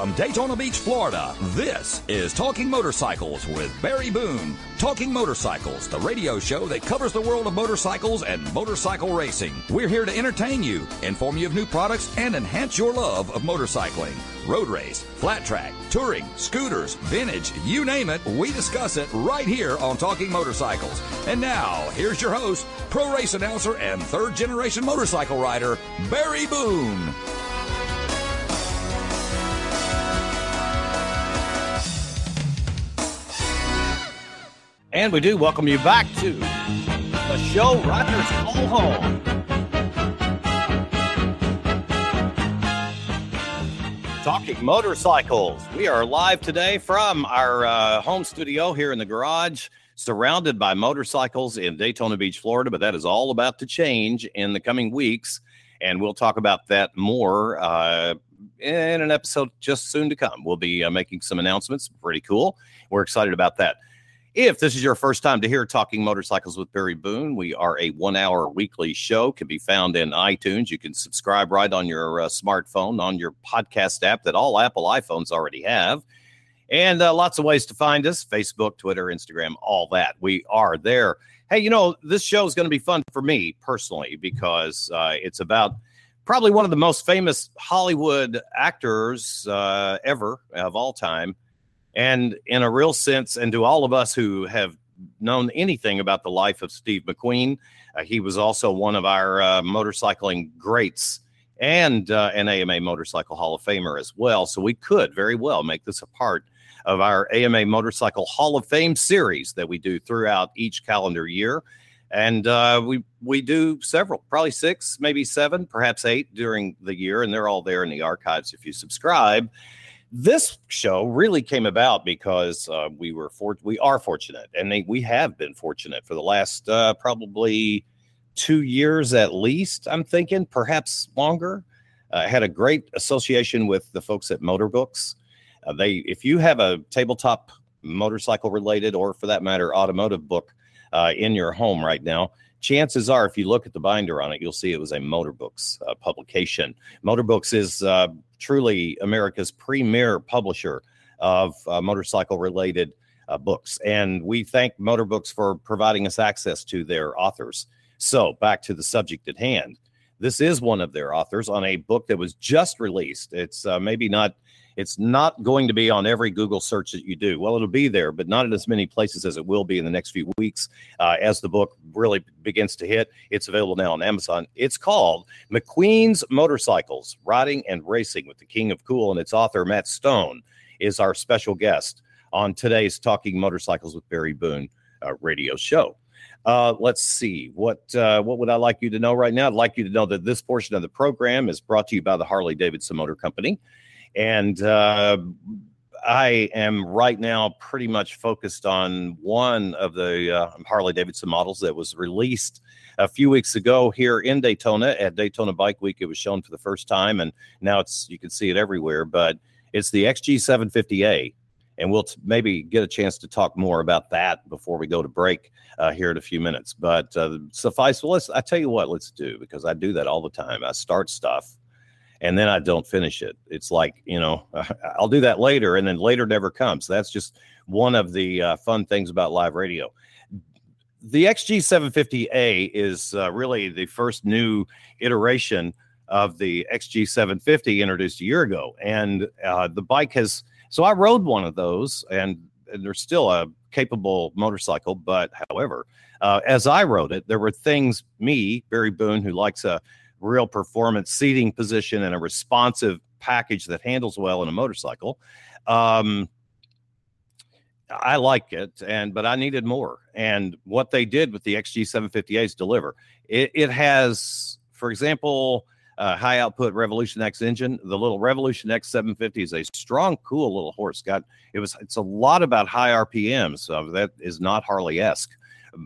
From Daytona Beach, Florida, this is Talking Motorcycles with Barry Boone. Talking Motorcycles, the radio show that covers the world of motorcycles and motorcycle racing. We're here to entertain you, inform you of new products, and enhance your love of motorcycling. Road race, flat track, touring, scooters, vintage, you name it, we discuss it right here on Talking Motorcycles. And now, here's your host, pro race announcer, and third generation motorcycle rider, Barry Boone. And we do welcome you back to the show Riders Call Home. Talking motorcycles. We are live today from our uh, home studio here in the garage, surrounded by motorcycles in Daytona Beach, Florida. But that is all about to change in the coming weeks. And we'll talk about that more uh, in an episode just soon to come. We'll be uh, making some announcements. Pretty cool. We're excited about that. If this is your first time to hear Talking Motorcycles with Barry Boone, we are a one hour weekly show, can be found in iTunes. You can subscribe right on your uh, smartphone, on your podcast app that all Apple iPhones already have. And uh, lots of ways to find us Facebook, Twitter, Instagram, all that. We are there. Hey, you know, this show is going to be fun for me personally because uh, it's about probably one of the most famous Hollywood actors uh, ever of all time and in a real sense, and to all of us who have known anything about the life of Steve McQueen, uh, he was also one of our uh, motorcycling greats and uh, an AMA Motorcycle Hall of Famer as well. So we could very well make this a part of our AMA Motorcycle Hall of Fame series that we do throughout each calendar year. And uh, we we do several, probably six, maybe seven, perhaps eight during the year, and they're all there in the archives if you subscribe this show really came about because uh, we were for we are fortunate, and they, we have been fortunate for the last uh, probably two years at least. I'm thinking perhaps longer. I uh, had a great association with the folks at Motorbooks. Uh, they, if you have a tabletop motorcycle related, or for that matter, automotive book uh, in your home right now, chances are, if you look at the binder on it, you'll see it was a Motorbooks uh, publication. Motorbooks is uh, truly America's premier publisher of uh, motorcycle related uh, books. And we thank Motorbooks for providing us access to their authors. So, back to the subject at hand. This is one of their authors on a book that was just released. It's uh, maybe not it's not going to be on every Google search that you do. Well, it'll be there, but not in as many places as it will be in the next few weeks uh, as the book really begins to hit. It's available now on Amazon. It's called McQueen's Motorcycles Riding and Racing with the King of Cool, and its author, Matt Stone, is our special guest on today's Talking Motorcycles with Barry Boone uh, radio show. Uh, let's see what uh, what would I like you to know right now? I'd like you to know that this portion of the program is brought to you by the Harley Davidson Motor Company. And uh, I am right now pretty much focused on one of the uh, Harley Davidson models that was released a few weeks ago here in Daytona at Daytona Bike Week. It was shown for the first time, and now it's you can see it everywhere. But it's the XG750A, and we'll t- maybe get a chance to talk more about that before we go to break uh, here in a few minutes. But uh, suffice, well, let's. I tell you what, let's do because I do that all the time. I start stuff and then I don't finish it. It's like, you know, I'll do that later and then later never comes. That's just one of the uh, fun things about live radio. The XG750A is uh, really the first new iteration of the XG750 introduced a year ago. And uh, the bike has, so I rode one of those and, and there's still a capable motorcycle. But however, uh, as I rode it, there were things, me, Barry Boone, who likes a real performance seating position and a responsive package that handles well in a motorcycle. Um, I like it, and but I needed more. And what they did with the XG750As deliver. It, it has, for example, high output Revolution X engine. The little Revolution X 750 is a strong, cool little horse. Got it was it's a lot about high RPMs. So that is not Harley esque.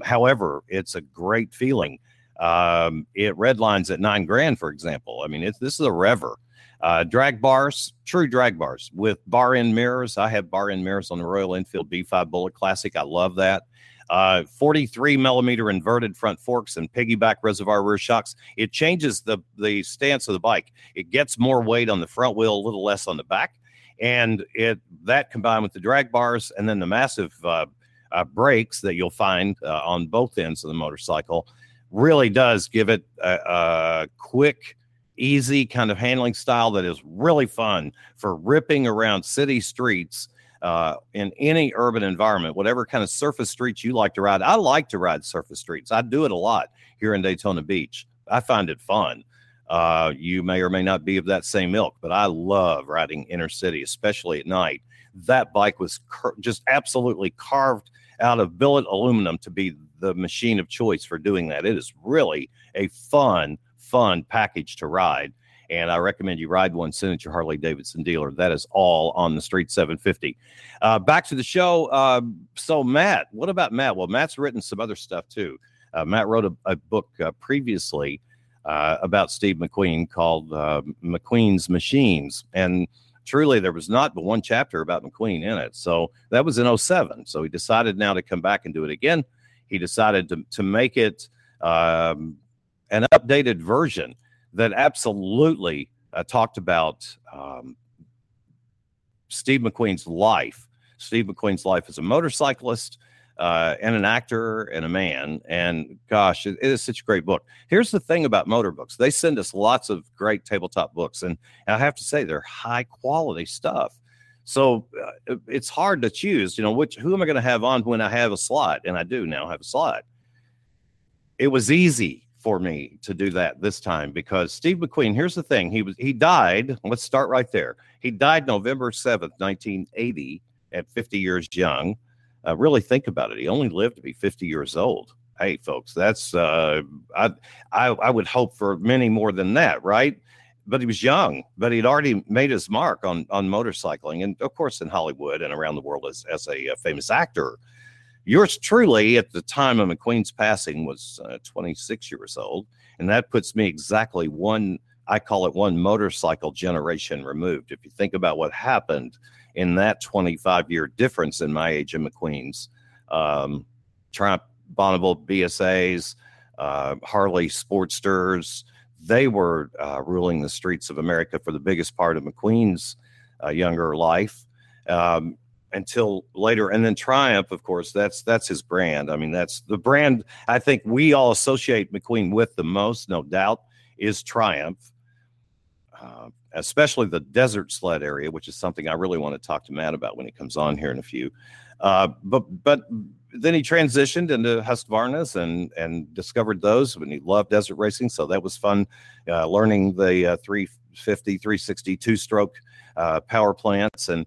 However, it's a great feeling. Um, it redlines at nine grand, for example. I mean, it's this is a rever. Uh, drag bars, true drag bars with bar end mirrors. I have bar end mirrors on the Royal Enfield B5 Bullet Classic. I love that. Uh, 43 millimeter inverted front forks and piggyback reservoir rear shocks. It changes the the stance of the bike. It gets more weight on the front wheel, a little less on the back, and it that combined with the drag bars and then the massive uh, uh, brakes that you'll find uh, on both ends of the motorcycle really does give it a, a quick easy kind of handling style that is really fun for ripping around city streets uh, in any urban environment, whatever kind of surface streets you like to ride. I like to ride surface streets. I do it a lot here in Daytona Beach. I find it fun. Uh, you may or may not be of that same ilk, but I love riding inner city, especially at night. That bike was car- just absolutely carved out of billet aluminum to be the machine of choice for doing that. It is really a fun, fun package to ride. And I recommend you ride one soon at your Harley Davidson dealer. That is all on the Street 750. Uh, back to the show. Uh, so, Matt, what about Matt? Well, Matt's written some other stuff too. Uh, Matt wrote a, a book uh, previously uh, about Steve McQueen called uh, McQueen's Machines. And truly, there was not but one chapter about McQueen in it. So that was in 07. So he decided now to come back and do it again. He decided to, to make it um, an updated version that absolutely uh, talked about um, Steve McQueen's life. Steve McQueen's life as a motorcyclist uh, and an actor and a man. And gosh, it, it is such a great book. Here's the thing about motor books they send us lots of great tabletop books. And I have to say, they're high quality stuff. So uh, it's hard to choose, you know, which who am I going to have on when I have a slot? And I do now have a slot. It was easy for me to do that this time because Steve McQueen, here's the thing. He was he died. Let's start right there. He died November 7th, 1980, at 50 years young. Uh, really think about it. He only lived to be 50 years old. Hey, folks, that's uh, I, I I would hope for many more than that, right? But he was young, but he'd already made his mark on on motorcycling, and of course in Hollywood and around the world as as a, a famous actor. Yours truly, at the time of McQueen's passing, was uh, 26 years old. And that puts me exactly one, I call it one motorcycle generation removed. If you think about what happened in that 25 year difference in my age and McQueen's, um, Triumph Bonneville BSAs, uh, Harley Sportsters, they were uh, ruling the streets of America for the biggest part of McQueen's uh, younger life. Um, until later and then triumph of course that's that's his brand i mean that's the brand i think we all associate mcqueen with the most no doubt is triumph uh, especially the desert sled area which is something i really want to talk to matt about when he comes on here in a few uh, but but then he transitioned into husqvarna's and and discovered those when he loved desert racing so that was fun uh, learning the uh, 350 360 two stroke uh, power plants and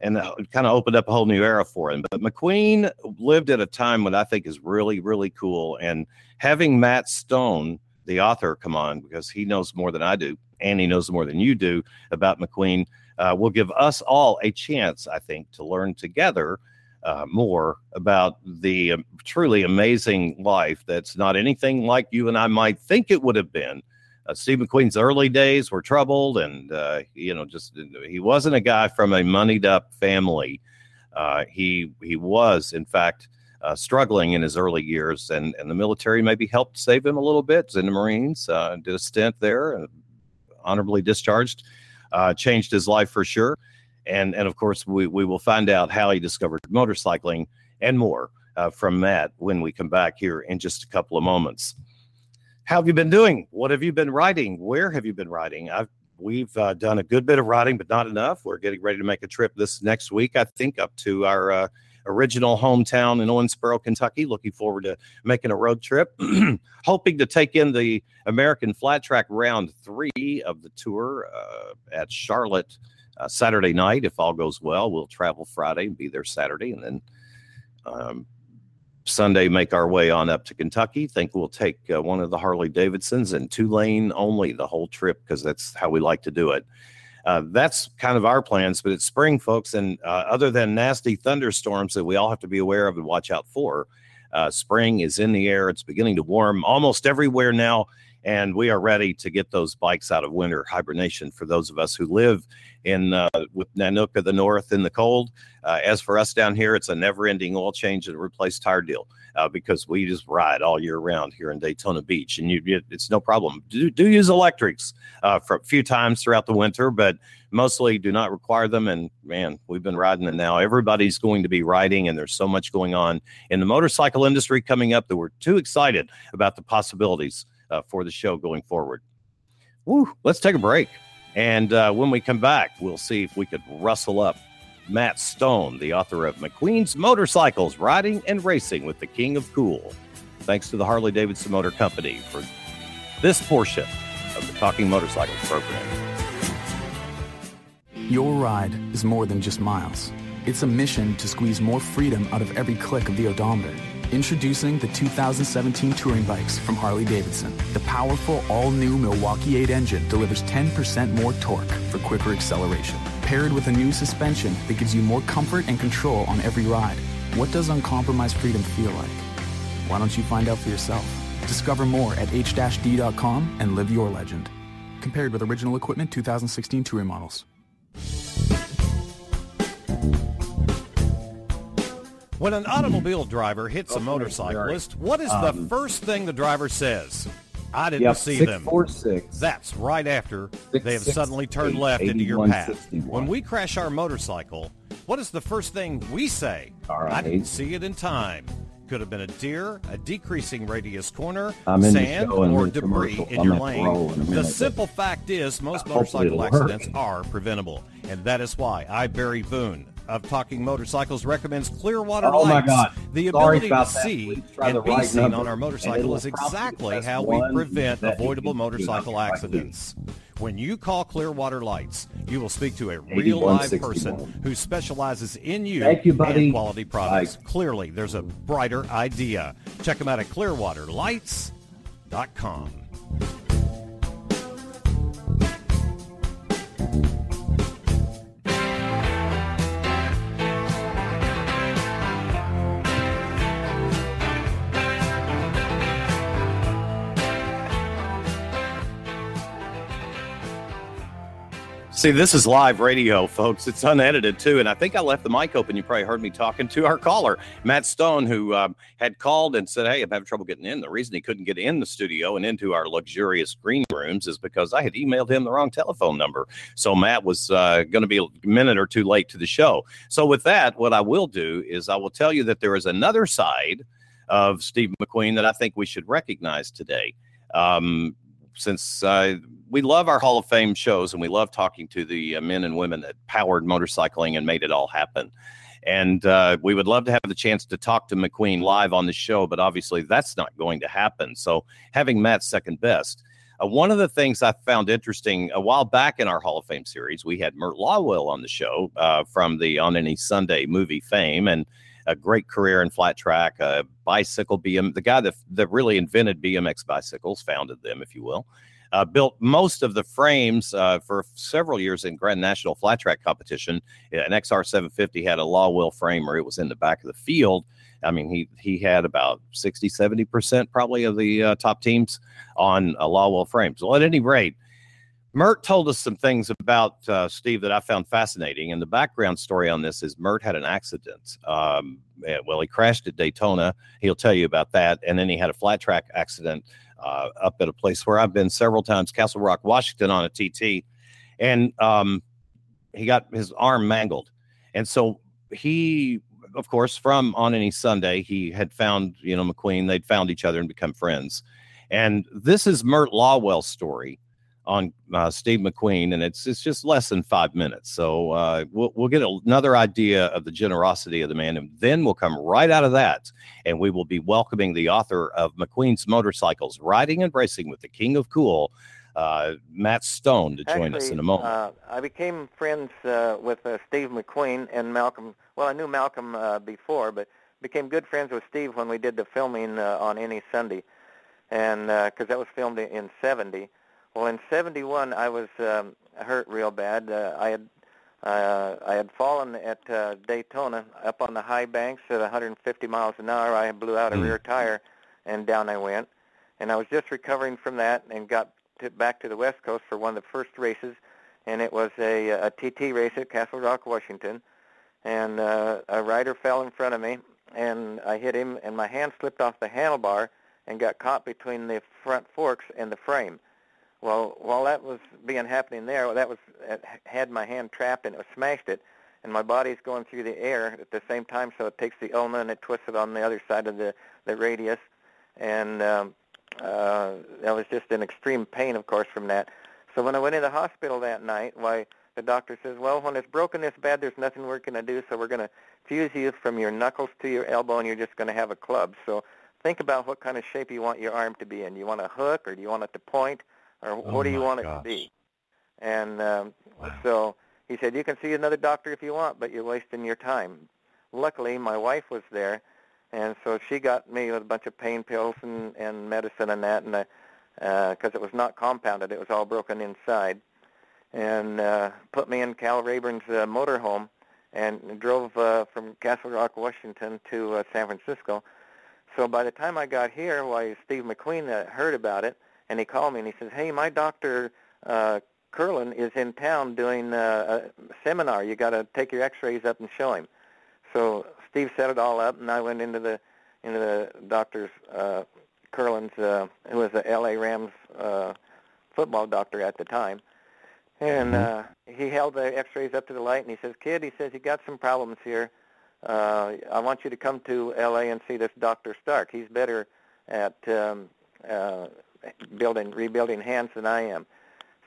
and kind of opened up a whole new era for him. But McQueen lived at a time when I think is really, really cool. And having Matt Stone, the author, come on because he knows more than I do, and he knows more than you do about McQueen, uh, will give us all a chance, I think, to learn together. Uh, more about the um, truly amazing life that's not anything like you and I might think it would have been uh, Steve McQueen's early days were troubled, and uh, you know, just he wasn't a guy from a moneyed up family. Uh, he he was, in fact, uh, struggling in his early years, and and the military maybe helped save him a little bit. In the Marines, uh, did a stint there, uh, honorably discharged, changed his life for sure, and and of course we we will find out how he discovered motorcycling and more from Matt when we come back here in just a couple of moments. How have you been doing? What have you been writing? Where have you been writing? I've we've uh, done a good bit of writing, but not enough. We're getting ready to make a trip this next week, I think, up to our uh, original hometown in Owensboro, Kentucky. Looking forward to making a road trip. Hoping to take in the American Flat Track Round Three of the tour uh, at Charlotte uh, Saturday night. If all goes well, we'll travel Friday and be there Saturday, and then um, Sunday, make our way on up to Kentucky. Think we'll take uh, one of the Harley Davidsons and two lane only the whole trip because that's how we like to do it. Uh, that's kind of our plans, but it's spring, folks. And uh, other than nasty thunderstorms that we all have to be aware of and watch out for, uh, spring is in the air. It's beginning to warm almost everywhere now and we are ready to get those bikes out of winter hibernation for those of us who live in uh, with Nanuka the north in the cold. Uh, as for us down here, it's a never-ending oil change and replace tire deal uh, because we just ride all year round here in Daytona Beach, and you, it's no problem. Do, do use electrics uh, for a few times throughout the winter, but mostly do not require them. And man, we've been riding it now. Everybody's going to be riding, and there's so much going on in the motorcycle industry coming up that we're too excited about the possibilities uh, for the show going forward. Woo, let's take a break. And uh, when we come back, we'll see if we could rustle up Matt Stone, the author of McQueen's Motorcycles Riding and Racing with the King of Cool. Thanks to the Harley Davidson Motor Company for this portion of the Talking Motorcycles program. Your ride is more than just miles, it's a mission to squeeze more freedom out of every click of the odometer Introducing the 2017 touring bikes from Harley Davidson. The powerful all-new Milwaukee 8 engine delivers 10% more torque for quicker acceleration. Paired with a new suspension that gives you more comfort and control on every ride. What does uncompromised freedom feel like? Why don't you find out for yourself? Discover more at h-d.com and live your legend. Compared with original equipment 2016 touring models. When an automobile driver hits a motorcyclist, what is the um, first thing the driver says? I didn't yep, see six, them. Four, six. That's right after six, they have six, suddenly turned eight, left into your path. 61. When we crash our motorcycle, what is the first thing we say? Right. I didn't see it in time. Could have been a deer, a decreasing radius corner, sand, or debris in your lane. The simple fact is most motorcycle accidents are preventable. And that is why I, Barry Boone, of Talking Motorcycles recommends Clearwater oh lights. My God. The ability to see and be right seen on our motorcycle is exactly how we prevent avoidable motorcycle accidents. When you call Clearwater Lights, you will speak to a real live person who specializes in you, Thank you buddy. and quality products. Bye. Clearly, there's a brighter idea. Check them out at clearwaterlights.com. See, this is live radio, folks. It's unedited too, and I think I left the mic open. You probably heard me talking to our caller, Matt Stone, who um, had called and said, "Hey, I'm having trouble getting in." The reason he couldn't get in the studio and into our luxurious green rooms is because I had emailed him the wrong telephone number. So Matt was uh, going to be a minute or two late to the show. So with that, what I will do is I will tell you that there is another side of Steve McQueen that I think we should recognize today. Um, since uh, we love our Hall of Fame shows and we love talking to the uh, men and women that powered motorcycling and made it all happen. And uh, we would love to have the chance to talk to McQueen live on the show, but obviously that's not going to happen. So having Matt second best. Uh, one of the things I found interesting a while back in our Hall of Fame series, we had Mert Lawill on the show uh, from the On Any Sunday movie fame and a great career in flat track, a bicycle BM, the guy that, that really invented BMX bicycles, founded them, if you will uh, built most of the frames uh, for several years in Grand National Flat Track competition. An XR 750 had a Lawill frame, or it was in the back of the field. I mean, he he had about 60, 70% probably of the uh, top teams on a Lawill frames. Well, at any rate, Mert told us some things about uh, Steve that I found fascinating. And the background story on this is Mert had an accident. Um, eh, well, he crashed at Daytona. He'll tell you about that. And then he had a flat track accident uh, up at a place where I've been several times, Castle Rock, Washington, on a TT, and um, he got his arm mangled, and so he, of course, from on any Sunday, he had found you know McQueen. They'd found each other and become friends, and this is Mert Lawill's story on uh, Steve McQueen, and it's it's just less than five minutes. So uh, we'll we'll get another idea of the generosity of the man, and then we'll come right out of that, and we will be welcoming the author of McQueen's Motorcycles, Riding and Racing with the King of Cool, uh, Matt Stone, to join Actually, us in a moment. Uh, I became friends uh, with uh, Steve McQueen and Malcolm. Well, I knew Malcolm uh, before, but became good friends with Steve when we did the filming uh, on any Sunday, and because that was filmed in '70. Well, in '71, I was um, hurt real bad. Uh, I had uh, I had fallen at uh, Daytona up on the high banks at 150 miles an hour. I blew out a mm. rear tire, and down I went. And I was just recovering from that and got to, back to the West Coast for one of the first races, and it was a, a TT race at Castle Rock, Washington. And uh, a rider fell in front of me, and I hit him, and my hand slipped off the handlebar and got caught between the front forks and the frame. Well, while that was being happening there, that was had my hand trapped and it smashed it, and my body's going through the air at the same time, so it takes the ulna and it twists it on the other side of the the radius, and um, uh, that was just an extreme pain, of course, from that. So when I went in the hospital that night, why the doctor says, well, when it's broken this bad, there's nothing we're going to do, so we're going to fuse you from your knuckles to your elbow, and you're just going to have a club. So think about what kind of shape you want your arm to be in. You want a hook, or do you want it to point? Or oh what do you want gosh. it to be? And um, wow. so he said, you can see another doctor if you want, but you're wasting your time. Luckily, my wife was there, and so she got me with a bunch of pain pills and, and medicine and that, and because uh, it was not compounded, it was all broken inside, and uh, put me in Cal Rayborn's uh, motorhome and drove uh, from Castle Rock, Washington to uh, San Francisco. So by the time I got here, why Steve McQueen uh, heard about it, and he called me and he says, "Hey, my doctor uh, Kerlan is in town doing uh, a seminar. You got to take your X-rays up and show him." So Steve set it all up, and I went into the into the doctor's uh, Kerlan's, uh, who was the L.A. Rams uh, football doctor at the time, and mm-hmm. uh, he held the X-rays up to the light, and he says, "Kid," he says, "you got some problems here. Uh, I want you to come to L.A. and see this Doctor Stark. He's better at um, uh, building rebuilding hands than I am.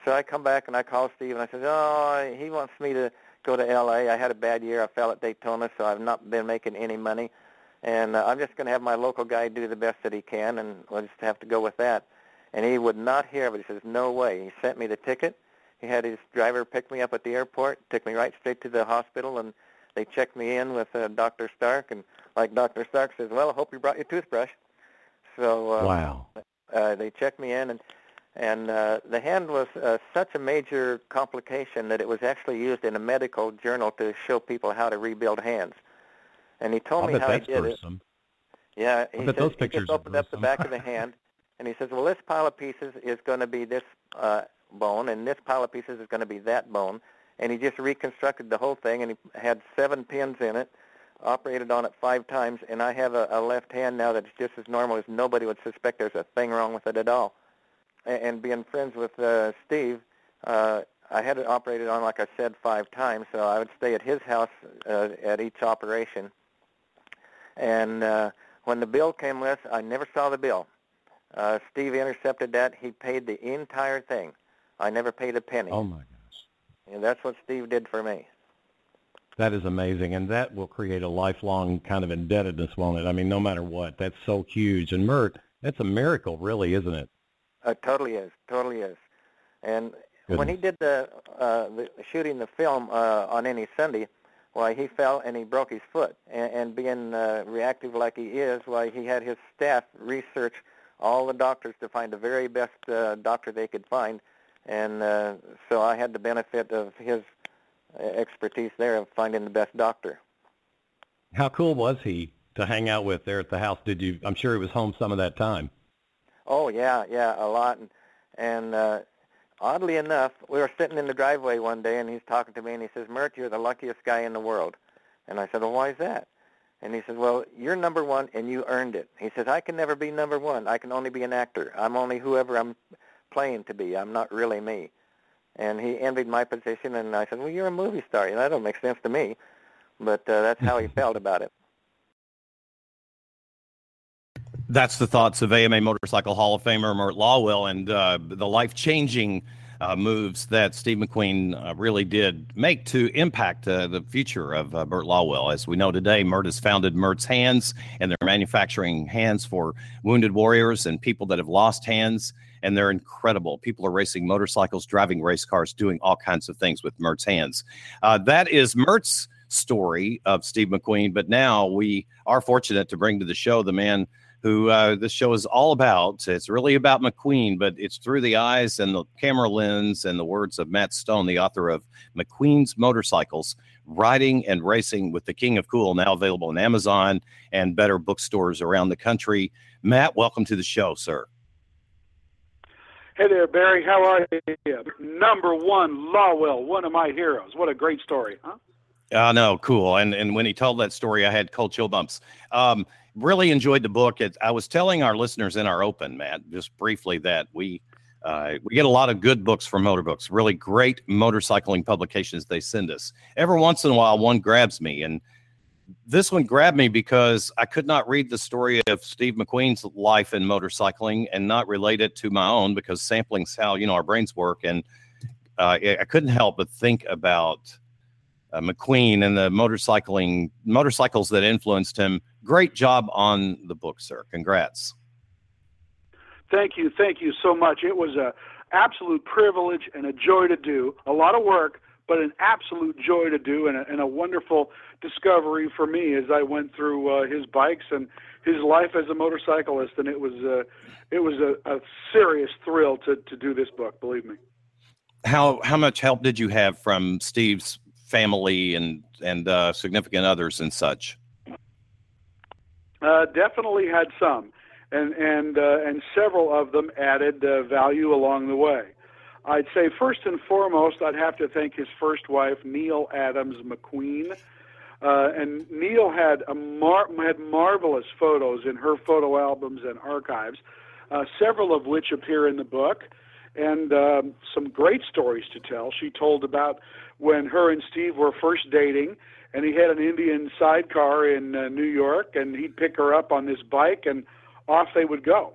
So I come back and I call Steve and I said, oh, he wants me to go to L.A. I had a bad year. I fell at Daytona, so I've not been making any money. And uh, I'm just going to have my local guy do the best that he can, and we'll just have to go with that. And he would not hear of it. He says, no way. He sent me the ticket. He had his driver pick me up at the airport, took me right straight to the hospital, and they checked me in with uh, Dr. Stark. And like Dr. Stark says, well, I hope you brought your toothbrush. So uh, wow. Uh, they checked me in, and and uh, the hand was uh, such a major complication that it was actually used in a medical journal to show people how to rebuild hands. And he told I'll me how he did gruesome. it. Yeah, he, said, those he just opened up the back of the hand, and he says, "Well, this pile of pieces is going to be this uh, bone, and this pile of pieces is going to be that bone." And he just reconstructed the whole thing, and he had seven pins in it, operated on it five times, and I have a, a left hand now that's just as normal as nobody would suspect there's a thing wrong with it at all. And, and being friends with uh, Steve, uh, I had it operated on, like I said, five times, so I would stay at his house uh, at each operation. And uh, when the bill came with, I never saw the bill. Uh, Steve intercepted that. He paid the entire thing. I never paid a penny. Oh, my gosh. And that's what Steve did for me. That is amazing, and that will create a lifelong kind of indebtedness, won't it? I mean, no matter what, that's so huge. And Mert, that's a miracle, really, isn't it? It totally is, totally is. And Goodness. when he did the, uh, the shooting the film uh, on any Sunday, why he fell and he broke his foot. And, and being uh, reactive like he is, why he had his staff research all the doctors to find the very best uh, doctor they could find. And uh, so I had the benefit of his expertise there of finding the best doctor. How cool was he to hang out with there at the house? Did you? I'm sure he was home some of that time. Oh yeah, yeah, a lot. And, and uh, oddly enough, we were sitting in the driveway one day, and he's talking to me, and he says, "Mert, you're the luckiest guy in the world." And I said, "Well, why is that?" And he says, "Well, you're number one, and you earned it." He says, "I can never be number one. I can only be an actor. I'm only whoever I'm playing to be. I'm not really me." And he envied my position. And I said, "Well, you're a movie star. You know, that don't make sense to me." But uh, that's how he felt about it. That's the thoughts of AMA Motorcycle Hall of Famer Mert Lawill and uh, the life changing uh, moves that Steve McQueen uh, really did make to impact uh, the future of uh, Mert Lawill. As we know today, Mert has founded Mert's Hands, and they're manufacturing hands for wounded warriors and people that have lost hands and they're incredible. People are racing motorcycles, driving race cars, doing all kinds of things with Mert's hands. Uh, that is Mert's story of Steve McQueen, but now we are fortunate to bring to the show the man who uh, this show is all about. It's really about McQueen, but it's through the eyes and the camera lens and the words of Matt Stone, the author of McQueen's Motorcycles, Riding and Racing with the King of Cool, now available on Amazon and better bookstores around the country. Matt, welcome to the show, sir. Hey there, Barry. How are you? Number one, Lawill, one of my heroes. What a great story, huh? I uh, know, cool. And and when he told that story, I had cold chill bumps. Um, really enjoyed the book. It, I was telling our listeners in our open, Matt, just briefly that we uh, we get a lot of good books from Motor Books, really great motorcycling publications they send us. Every once in a while, one grabs me, and this one grabbed me because I could not read the story of Steve McQueen's life in motorcycling and not relate it to my own because sampling's how you know our brains work, and uh, I couldn't help but think about uh, McQueen and the motorcycling motorcycles that influenced him. Great job on the book, sir. Congrats. Thank you, thank you so much. It was a absolute privilege and a joy to do. A lot of work, but an absolute joy to do, and a, and a wonderful discovery for me as I went through uh, his bikes and his life as a motorcyclist. And it was uh, it was a, a serious thrill to to do this book. Believe me. How how much help did you have from Steve's family and and uh, significant others and such? Uh, definitely had some, and and uh, and several of them added uh, value along the way. I'd say first and foremost, I'd have to thank his first wife, Neile Adams McQueen. Uh, and Neile had a mar- had marvelous photos in her photo albums and archives, uh, several of which appear in the book, and um, some great stories to tell. She told about when her and Steve were first dating, and he had an Indian sidecar in uh, New York, and he'd pick her up on this bike, and off they would go.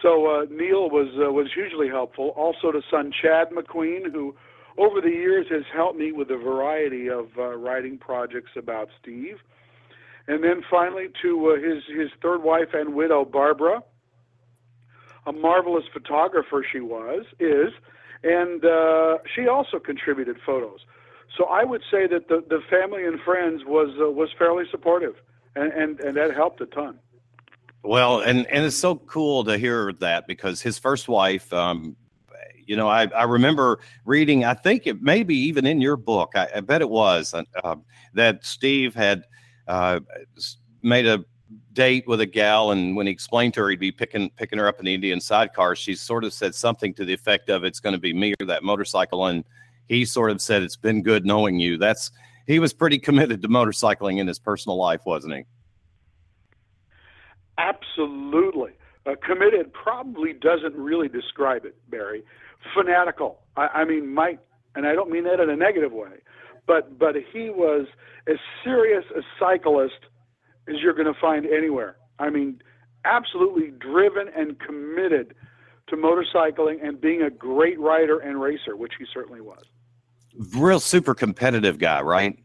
So uh, Neile was uh, was hugely helpful. Also to son Chad McQueen, who over the years has helped me with a variety of uh, writing projects about Steve. And then finally to uh, his his third wife and widow Barbara, a marvelous photographer she was is, and uh, she also contributed photos. So I would say that the, the family and friends was uh, was fairly supportive, and, and and that helped a ton. Well, and and it's so cool to hear that because his first wife, um, you know, I, I remember reading. I think it may be even in your book. I, I bet it was uh, um, that Steve had uh, made a date with a gal, and when he explained to her he'd be picking picking her up in the Indian sidecar, she sort of said something to the effect of, "It's going to be me or that motorcycle," and he sort of said, "It's been good knowing you." That's he was pretty committed to motorcycling in his personal life, wasn't he? Absolutely. Uh, committed probably doesn't really describe it, Barry. Fanatical. I, I mean, might, and I don't mean that in a negative way, but but he was as serious a cyclist as you're going to find anywhere. I mean, absolutely driven and committed to motorcycling and being a great rider and racer, which he certainly was. Real super competitive guy, right?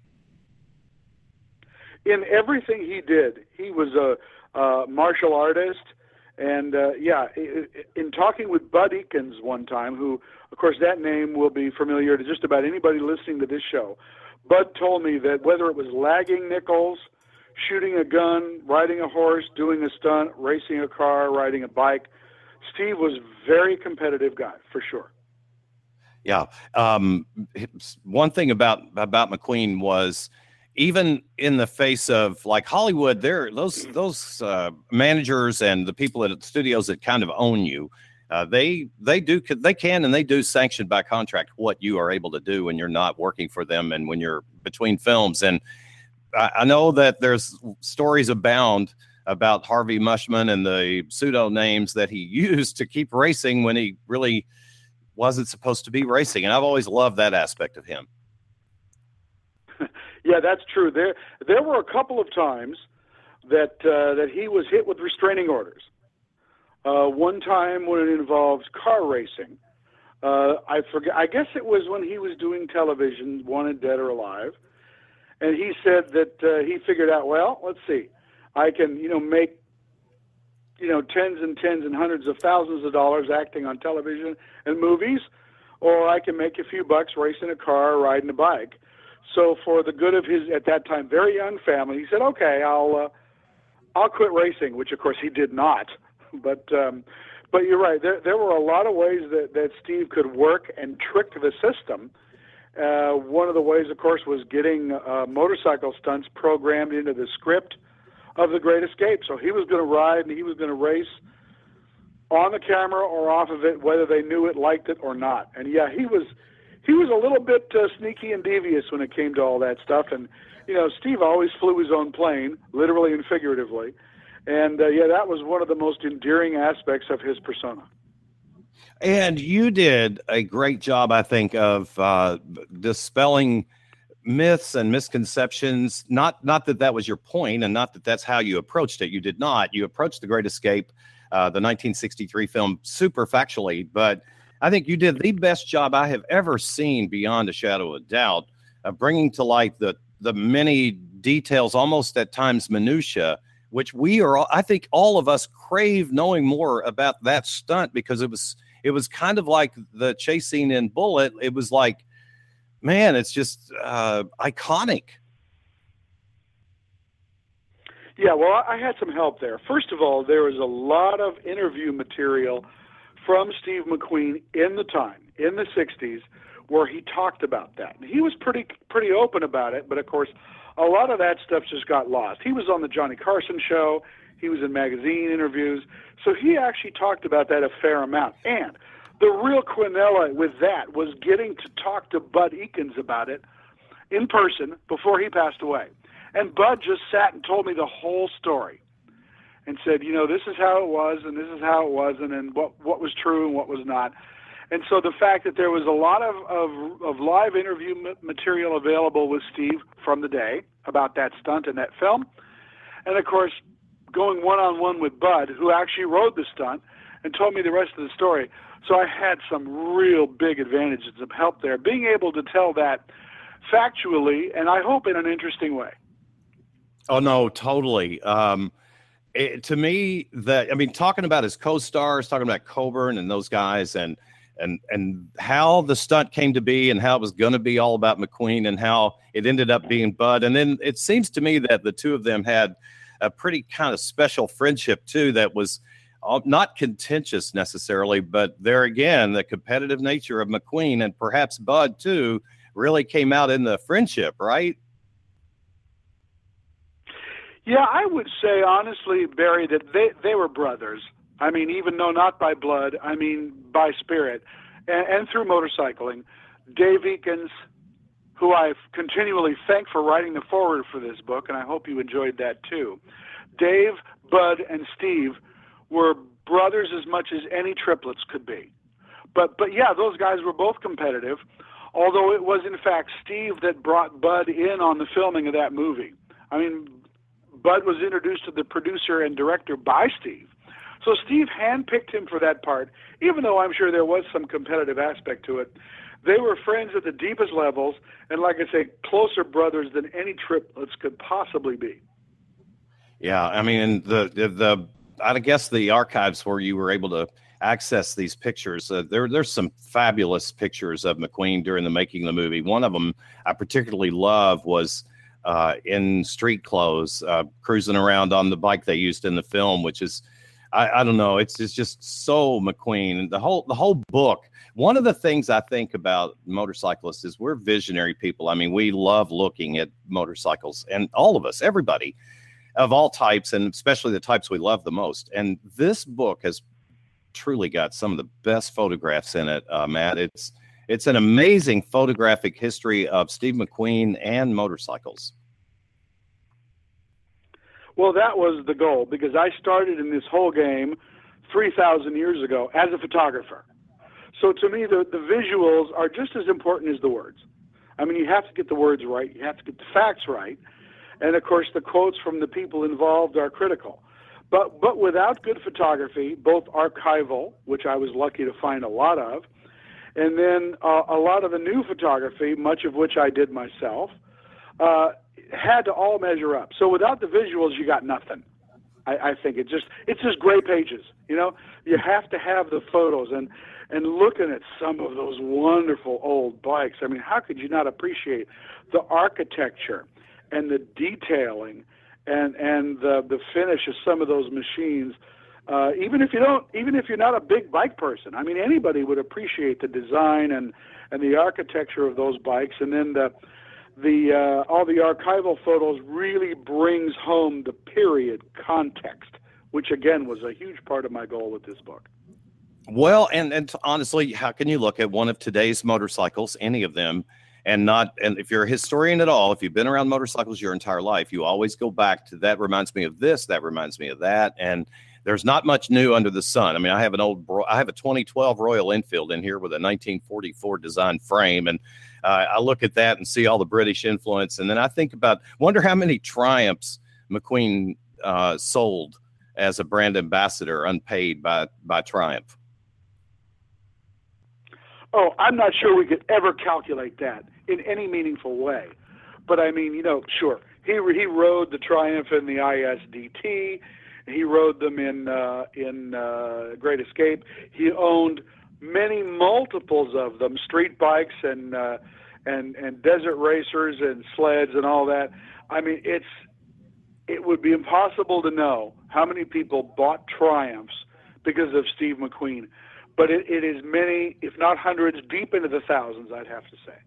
In everything he did, he was a, a martial artist. And uh, yeah, in talking with Bud Ekins one time, who, of course, that name will be familiar to just about anybody listening to this show, Bud told me that whether it was lagging nickels, shooting a gun, riding a horse, doing a stunt, racing a car, riding a bike. Steve was very competitive guy for sure. Yeah. Um, one thing about about McQueen was even in the face of like Hollywood, there those those uh, managers and the people at the studios that kind of own you. Uh, they they do they can and they do sanction by contract what you are able to do when you're not working for them and when you're between films and I, know that there's stories abound about Harvey Mushman and the pseudo names that he used to keep racing when he really wasn't supposed to be racing. And I've always loved that aspect of him. Yeah, that's true. There there were a couple of times that uh, that he was hit with restraining orders. Uh, one time when it involved car racing. Uh, I forget. I guess it was when he was doing television, Wanted Dead or Alive and he said that uh, he figured out, well, let's see, I can, you know, make, you know, tens and tens and hundreds of thousands of dollars acting on television and movies, or I can make a few bucks racing a car or riding a bike. So for the good of his at that time very young family, he said, "Okay, I'll uh, I'll quit racing," which of course he did not. But um, but you're right. There there were a lot of ways that that Steve could work and trick the system. Uh, one of the ways, of course, was getting uh, motorcycle stunts programmed into the script of The Great Escape. So he was going to ride and he was going to race on the camera or off of it, whether they knew it, liked it, or not. And yeah, he was he was a little bit uh, sneaky and devious when it came to all that stuff. And you know, Steve always flew his own plane, literally and figuratively. And uh, yeah, that was one of the most endearing aspects of his persona. And you did a great job, I think, of uh, dispelling myths and misconceptions. Not not that that was your point, and not that that's how you approached it. You did not. You approached the Great Escape, uh, the 1963 film, super factually, but I think you did the best job I have ever seen, beyond a shadow of doubt, of bringing to light the the many details, almost at times minutia, which we are. I think all of us crave knowing more about that stunt because it was it was kind of like the chase scene in Bullitt. It was like, man, it's just uh, iconic. Yeah, well, I had some help there. First of all, there was a lot of interview material from Steve McQueen in the time, in the 60s, where he talked about that. And he was pretty pretty open about it, but of course, a lot of that stuff just got lost. He was on the Johnny Carson show, he was in magazine interviews, so he actually talked about that a fair amount. And the real quinella with that was getting to talk to Bud Ekins about it in person before he passed away. And Bud just sat and told me the whole story and said, you know, this is how it was and this is how it wasn't and what what was true and what was not. And so the fact that there was a lot of, of, of live interview material available with Steve from the day about that stunt and that film, and of course going one on one with Bud, who actually rode the stunt and told me the rest of the story. So I had some real big advantages of help there, being able to tell that factually and I hope in an interesting way. Oh no, totally. Um, it, to me, that I mean, talking about his co-stars, talking about Coburn and those guys, and and and how the stunt came to be, and how it was going to be all about McQueen, and how it ended up being Bud, and then it seems to me that the two of them had a pretty kind of special friendship too, that was uh, not contentious necessarily, but there again, the competitive nature of McQueen and perhaps Bud too really came out in the friendship, right? Yeah, I would say honestly, Barry, that they they were brothers. I mean, even though not by blood, I mean by spirit, and, and through motorcycling. Dave Ekins, who I continually thank for writing the foreword for this book, and I hope you enjoyed that too. Dave, Bud, and Steve were brothers as much as any triplets could be. But but yeah, those guys were both competitive. Although it was in fact Steve that brought Bud in on the filming of that movie. I mean, Bud was introduced to the producer and director by Steve. So Steve handpicked him for that part, even though I'm sure there was some competitive aspect to it. They were friends at the deepest levels, and like I say, closer brothers than any triplets could possibly be. Yeah, I mean, the the, I guess the archives where you were able to access these pictures. Uh, there, there's some fabulous pictures of McQueen during the making of the movie. One of them I particularly love was uh, in street clothes, uh, cruising around on the bike they used in the film, which is, I, I don't know, it's, it's just so McQueen. The whole the whole book. One of the things I think about motorcyclists is we're visionary people. I mean, we love looking at motorcycles, and all of us, everybody of all types, and especially the types we love the most. And this book has truly got some of the best photographs in it, uh, Matt. It's it's an amazing photographic history of Steve McQueen and motorcycles. Well, that was the goal because I started in this whole game 3,000 years ago as a photographer. So to me, the, the visuals are just as important as the words. I mean, you have to get the words right, you have to get the facts right, and of course, the quotes from the people involved are critical. But, but without good photography, both archival, which I was lucky to find a lot of, and then uh, a lot of the new photography, much of which I did myself, uh, had to all measure up. So without the visuals, you got nothing. I, I think it just it's just gray pages. You know, you have to have the photos and and looking at some of those wonderful old bikes. I mean, how could you not appreciate the architecture and the detailing and and the the finish of some of those machines? Uh, even if you don't, even if you're not a big bike person, I mean, anybody would appreciate the design and and the architecture of those bikes, and then the the uh, all the archival photos really brings home the period context, which again was a huge part of my goal with this book. Well, and and honestly, how can you look at one of today's motorcycles, any of them, and not and if you're a historian at all, if you've been around motorcycles your entire life, you always go back to that reminds me of this, that reminds me of that, and there's not much new under the sun. I mean, I have an old, I have a 2012 Royal Enfield in here with a 1944 design frame, and uh, I look at that and see all the British influence, and then I think about, wonder how many Triumphs McQueen uh, sold as a brand ambassador, unpaid by by Triumph. Oh, I'm not sure we could ever calculate that in any meaningful way, but I mean, you know, sure, he he rode the Triumph in the ISDT he rode them in uh, in uh, Great Escape. He owned many multiples of them, street bikes and uh, and and desert racers and sleds and all that. I mean, it's it would be impossible to know how many people bought Triumphs because of Steve McQueen, but it, it is many, if not hundreds, deep into the thousands. I'd have to say.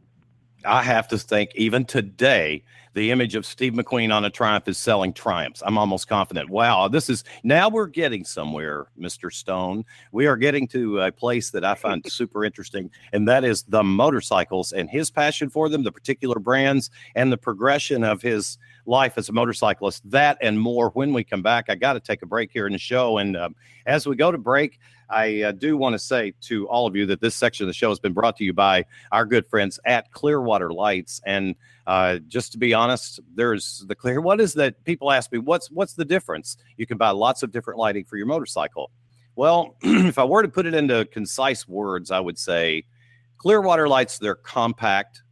I have to think even today, the image of Steve McQueen on a Triumph is selling Triumphs. I'm almost confident. Wow, this is now we're getting somewhere, Mr. Stone. We are getting to a place that I find super interesting, and that is the motorcycles and his passion for them, the particular brands, and the progression of his life as a motorcyclist. That and more when we come back. I got to take a break here in the show. And um, as we go to break, I uh, do want to say to all of you that this section of the show has been brought to you by our good friends at Clearwater Lights. And uh, just to be honest, there's the clear. What is that? People ask me, what's what's the difference? You can buy lots of different lighting for your motorcycle. Well, if I were to put it into concise words, I would say Clearwater Lights. They're compact,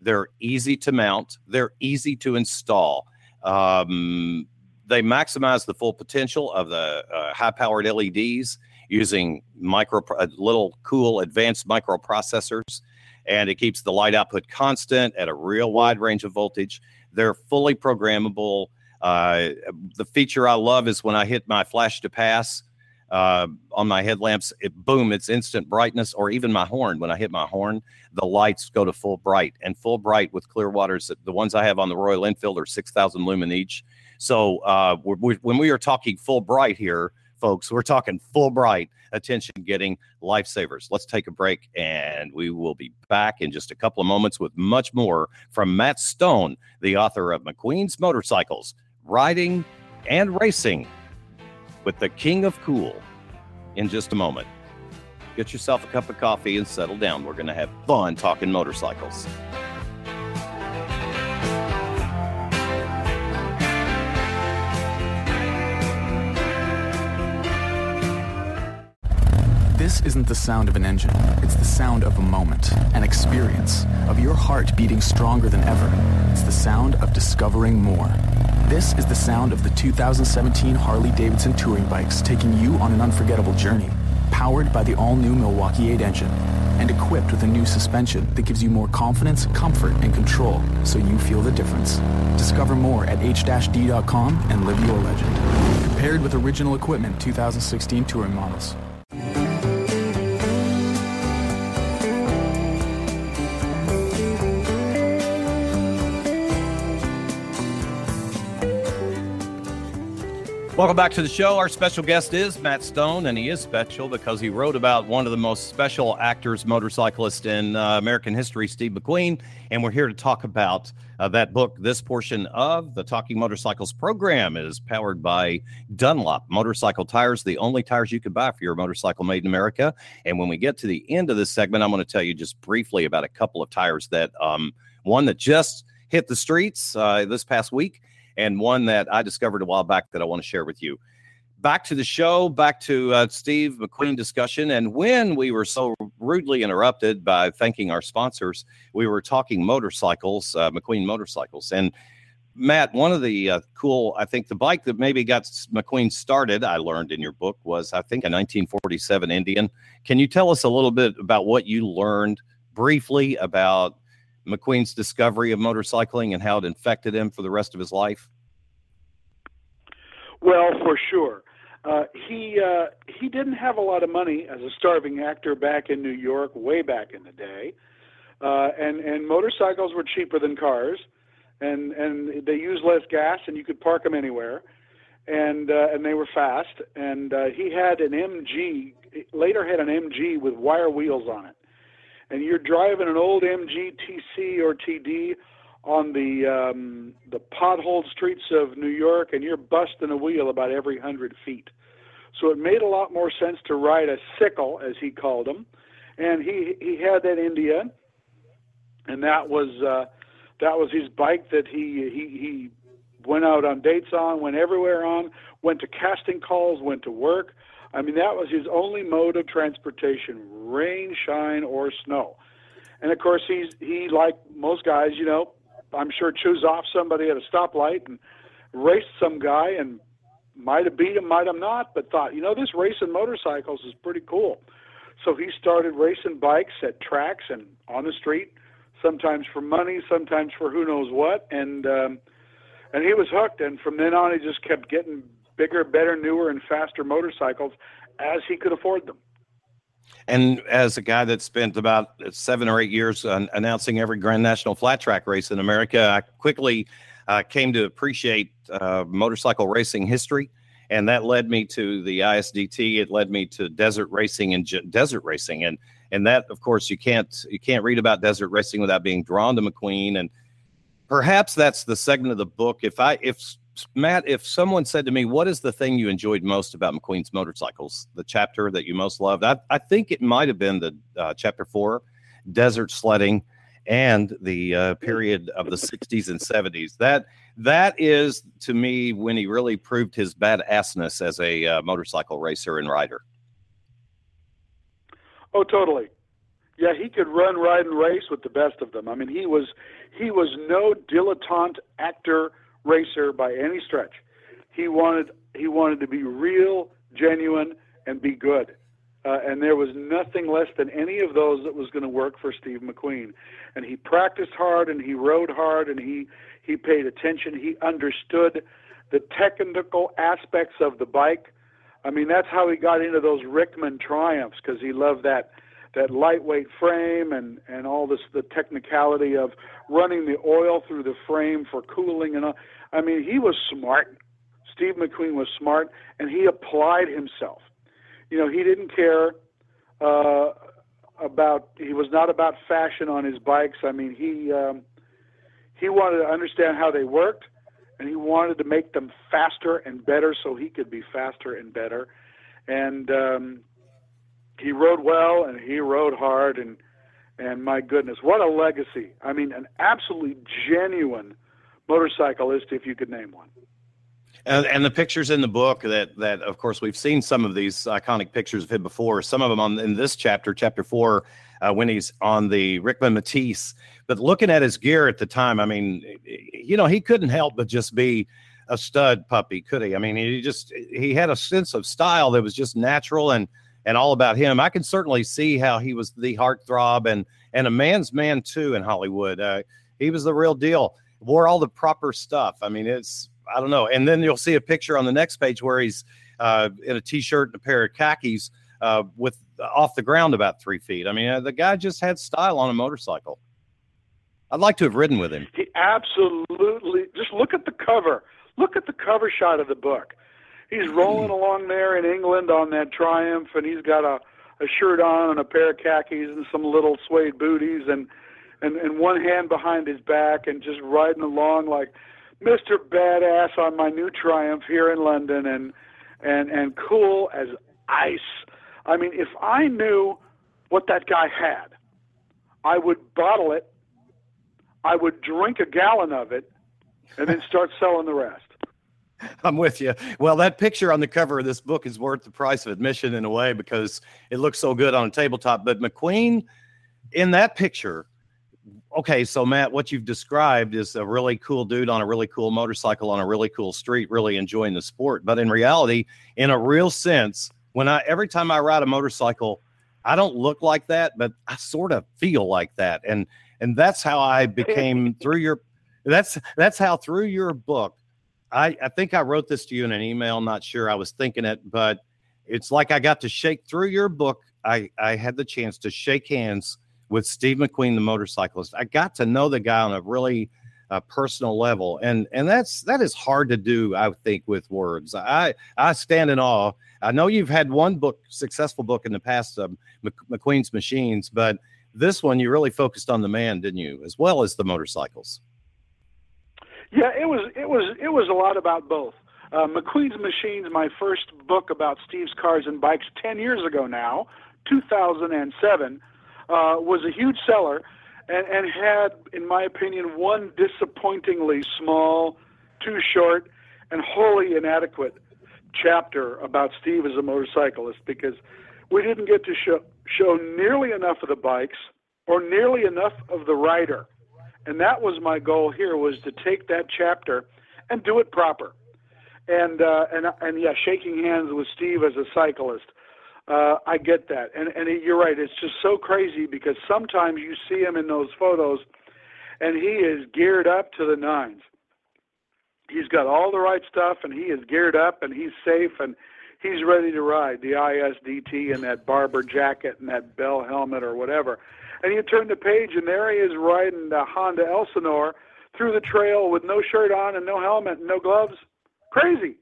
they're easy to mount, they're easy to install. Um, they maximize the full potential of the uh, high-powered LEDs using micro uh, little cool advanced microprocessors and it keeps the light output constant at a real wide range of voltage. They're fully programmable. Uh, the feature i love is when i hit my flash to pass uh, on my headlamps it boom it's instant brightness or even my horn. When i hit my horn the lights go to full bright and full bright with clear Clearwaters the ones i have on the royal enfield are 6000 lumen each. So uh, when we are talking full bright here folks. We're talking full bright attention getting lifesavers. Let's take a break and we will be back in just a couple of moments with much more from Matt Stone, the author of McQueen's Motorcycles, Riding and Racing with the King of Cool in just a moment. Get yourself a cup of coffee and settle down. We're going to have fun talking motorcycles. This isn't the sound of an engine. It's the sound of a moment, an experience, of your heart beating stronger than ever. It's the sound of discovering more. This is the sound of the 2017 Harley-Davidson touring bikes taking you on an unforgettable journey. Powered by the all-new Milwaukee 8 engine and equipped with a new suspension that gives you more confidence, comfort, and control so you feel the difference. Discover more at h-d.com and live your legend. Compared with original equipment 2016 touring models. Welcome back to the show. Our special guest is Matt Stone, and he is special because he wrote about one of the most special actors, motorcyclists in uh, American history, Steve McQueen. And we're here to talk about uh, that book. This portion of the Talking Motorcycles program is powered by Dunlop Motorcycle Tires, the only tires you can buy for your motorcycle made in America. And when we get to the end of this segment, I'm going to tell you just briefly about a couple of tires that, um, one that just hit the streets uh, this past week and one that I discovered a while back that I want to share with you. Back to the show, back to uh, Steve McQueen discussion. And when we were so rudely interrupted by thanking our sponsors, we were talking motorcycles, uh, McQueen motorcycles. And Matt, one of the uh, cool, I think the bike that maybe got McQueen started, I learned in your book, was I think a 1947 Indian. Can you tell us a little bit about what you learned briefly about McQueen's discovery of motorcycling and how it infected him for the rest of his life? Well, for sure. Uh, he uh, he didn't have a lot of money as a starving actor back in New York, way back in the day, uh, and and motorcycles were cheaper than cars, and and they used less gas, and you could park them anywhere, and uh, and they were fast. And uh, he had an MG, later had an MG with wire wheels on it, and you're driving an old MG TC or TD on the um, the potholed streets of New York, and you're busting a wheel about every hundred feet. So it made a lot more sense to ride a sickle, as he called them, and he he had that India, and that was uh, that was his bike that he he he went out on dates on, went everywhere on, went to casting calls, went to work. I mean, that was his only mode of transportation, rain, shine, or snow. And of course, he's he like most guys, you know, I'm sure chews off somebody at a stoplight and raced some guy and might have beat him, might have not, but thought, you know, this racing motorcycles is pretty cool. So he started racing bikes at tracks and on the street, sometimes for money, sometimes for who knows what, and um, and he was hooked. And from then on, he just kept getting bigger, better, newer, and faster motorcycles as he could afford them. And as a guy that spent about seven or eight years uh, announcing every Grand National flat track race in America, I quickly uh, came to appreciate uh, motorcycle racing history. And that led me to the ISDT. It led me to desert racing and j- desert racing. And and that, of course, you can't you can't read about desert racing without being drawn to McQueen. And perhaps that's the segment of the book. If I if Matt, if someone said to me, "What is the thing you enjoyed most about McQueen's motorcycles?" The chapter that you most loved, I, I think it might have been the uh, chapter four, desert sledding, and the uh, period of the '60s and '70s. That that is to me when he really proved his badassness as a uh, motorcycle racer and rider. Oh, totally. Yeah, he could run, ride, and race with the best of them. I mean, he was he was no dilettante actor racer by any stretch. He wanted he wanted to be real, genuine, and be good. Uh, and there was nothing less than any of those that was going to work for Steve McQueen. And he practiced hard, and he rode hard, and he he paid attention. He understood the technical aspects of the bike. I mean, that's how he got into those Rickman Triumphs because he loved that that lightweight frame and and all this the technicality of running the oil through the frame for cooling and all. I mean, he was smart. Steve McQueen was smart, and he applied himself. You know, he didn't care uh, about. He was not about fashion on his bikes. I mean, he um, he wanted to understand how they worked, and he wanted to make them faster and better, so he could be faster and better. And um, he rode well and he rode hard and and my goodness, what a legacy! I mean, an absolutely genuine motorcyclist, if you could name one. And, and, the pictures in the book that that of course we've seen some of these iconic pictures of him before. Some of them on in this chapter, chapter four, uh, when he's on the Rickman Métisse. But looking at his gear at the time, I mean, you know, he couldn't help but just be a stud puppy, could he? I mean, he just he had a sense of style that was just natural and and all about him. I can certainly see how he was the heartthrob and and a man's man too in Hollywood. Uh, he was the real deal. Wore all the proper stuff. I mean, it's I don't know. And then you'll see a picture on the next page where he's uh, in a t-shirt and a pair of khakis uh, with off the ground about three feet. I mean, uh, the guy just had style on a motorcycle. I'd like to have ridden with him. He absolutely. Just look at the cover. Look at the cover shot of the book he's rolling along there in England on that Triumph, and he's got a a shirt on and a pair of khakis and some little suede booties and and and one hand behind his back and just riding along like Mr. Badass on my new Triumph here in London and and and cool as ice. I mean, if I knew what that guy had, I would bottle it. I would drink a gallon of it and then start selling the rest. I'm with you. Well, that picture on the cover of this book is worth the price of admission in a way because it looks so good on a tabletop. But McQueen, in that picture, okay, so Matt, what you've described is a really cool dude on a really cool motorcycle on a really cool street, really enjoying the sport. But in reality, in a real sense, when I every time I ride a motorcycle, I don't look like that, but I sort of feel like that. And and that's how I became through your that's that's how through your book. I, I think I wrote this to you in an email, not sure I was thinking it, but it's like I got to shake through your book. I, I had the chance to shake hands with Steve McQueen, the motorcyclist. I got to know the guy on a really uh, personal level, and and that's that is hard to do. I think with words. I I stand in awe. I know you've had one book, successful book in the past, um, McQueen's Machines, but this one you really focused on the man, didn't you, as well as the motorcycles? Yeah, it was it was it was a lot about both. Uh, McQueen's Machines, my first book about Steve's cars and bikes, ten years ago now, 2007 uh, was a huge seller and, and had, in my opinion, one disappointingly small, too short, and wholly inadequate chapter about Steve as a motorcyclist because we didn't get to show, show nearly enough of the bikes or nearly enough of the rider. And that was my goal here was to take that chapter and do it proper. And uh, and and yeah, shaking hands with Steve as a cyclist uh, I get that, and and you're right. It's just so crazy because sometimes you see him in those photos, and he is geared up to the nines. He's got all the right stuff, and he is geared up, and he's safe, and he's ready to ride the ISDT and that Barber jacket and that Bell helmet or whatever. And you turn the page, and there he is riding the Honda Elsinore through the trail with no shirt on and no helmet and no gloves. Crazy.